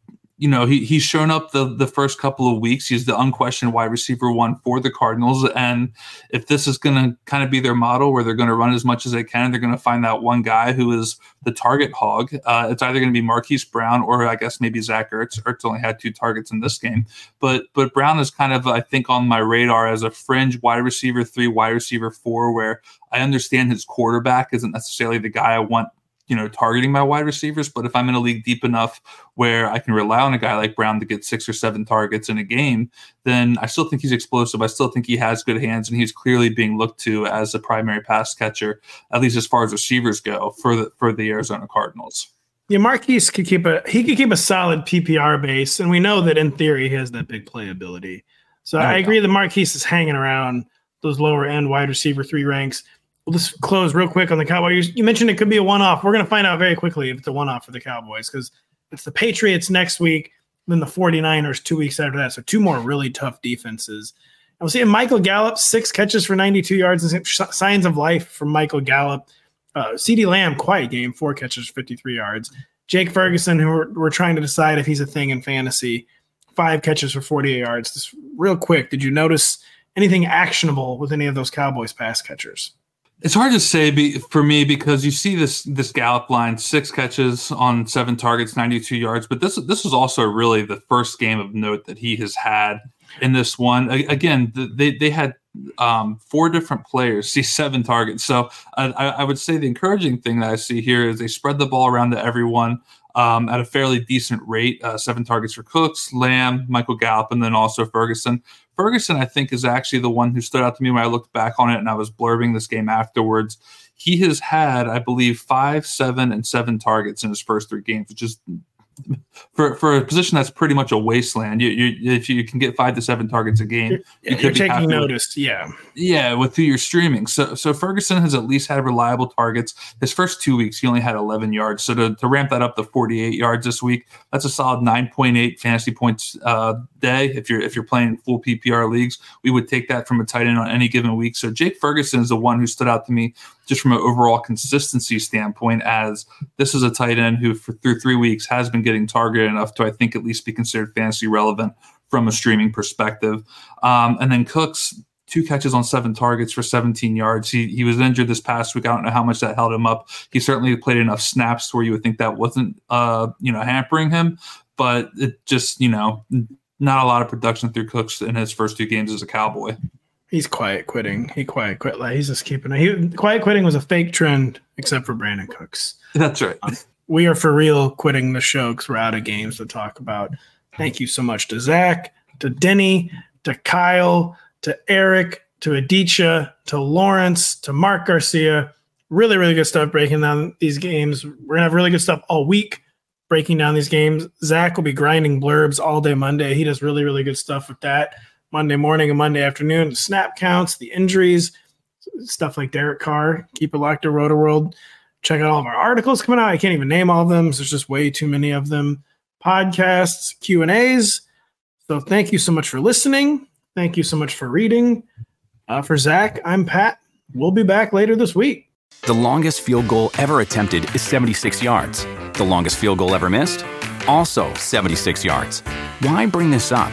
you know, he he's shown up the the first couple of weeks. He's the unquestioned wide receiver one for the Cardinals. And if this is going to kind of be their model, where they're going to run as much as they can, they're going to find that one guy who is the target hog. Uh, it's either going to be Marquise Brown or I guess maybe Zach Ertz. Ertz only had two targets in this game, but but Brown is kind of I think on my radar as a fringe wide receiver three, wide receiver four, where I understand his quarterback isn't necessarily the guy I want you know, targeting my wide receivers. But if I'm in a league deep enough where I can rely on a guy like Brown to get six or seven targets in a game, then I still think he's explosive. I still think he has good hands, and he's clearly being looked to as a primary pass catcher, at least as far as receivers go for the for the Arizona Cardinals. Yeah, Marquise could keep a he could keep a solid PPR base, and we know that in theory he has that big playability. So I agree that Marquise is hanging around those lower end wide receiver three ranks. We'll just close real quick on the Cowboys. You, mentioned it could be a one off. We're going to find out very quickly if it's a one off for the Cowboys because it's the Patriots next week, then the 49ers two weeks after that. So two more really tough defenses. And we'll see Michael Gallup, six catches for 92 yards and signs of life from Michael Gallup. Uh, CeeDee Lamb, quiet game, four catches, 53 yards. Jake Ferguson, who we're, we're trying to decide if he's a thing in fantasy, five catches for 48 yards. Just real quick, did you notice anything actionable with any of those Cowboys pass catchers? It's hard to say be, for me because you see this this Gallup line, six catches on seven targets, ninety two yards. But this this was also really the first game of note that he has had in this one. A- again, they they had um, four different players see seven targets. So I, I would say the encouraging thing that I see here is they spread the ball around to everyone. Um, at a fairly decent rate, uh, seven targets for Cooks, Lamb, Michael Gallup, and then also Ferguson. Ferguson, I think, is actually the one who stood out to me when I looked back on it and I was blurbing this game afterwards. He has had, I believe, five, seven, and seven targets in his first three games, which is for for a position that's pretty much a wasteland. You, you if you can get five to seven targets a game, you you're be happy taking with- notice. Yeah. yeah, with who you're streaming. So so Ferguson has at least had reliable targets. His first two weeks, he only had 11 yards. So to, to ramp that up to 48 yards this week, that's a solid 9.8 fantasy points uh, day. If you're if you're playing full PPR leagues, we would take that from a tight end on any given week. So Jake Ferguson is the one who stood out to me just from an overall consistency standpoint. As this is a tight end who for through three weeks has been getting targeted enough to I think at least be considered fantasy relevant from a streaming perspective. Um, and then Cooks two catches on seven targets for 17 yards. He he was injured this past week. I don't know how much that held him up. He certainly played enough snaps where you would think that wasn't uh you know hampering him, but it just you know not a lot of production through Cooks in his first two games as a Cowboy. He's quiet quitting. He quiet quit. Like he's just keeping it. He, quiet quitting was a fake trend, except for Brandin Cooks. That's right. Um, we are for real quitting the show because we're out of games to talk about. Thank you so much to Zach, to Denny, to Kyle, to Eric, to Aditya, to Lawrence, to Mark Garcia. Really, really good stuff breaking down these games. We're gonna have really good stuff all week breaking down these games. Zach will be grinding blurbs all day Monday. He does really, really good stuff with that. Monday morning and Monday afternoon, the snap counts, the injuries, stuff like Derek Carr. Keep it locked to Rotoworld. Check out all of our articles coming out. I can't even name all of them. There's just way too many of them. Podcasts, Q and A's. So thank you so much for listening. Thank you so much for reading. Uh, for Zach, I'm Pat. We'll be back later this week. The longest field goal ever attempted is 76 yards. The longest field goal ever missed? Also 76 yards. Why bring this up?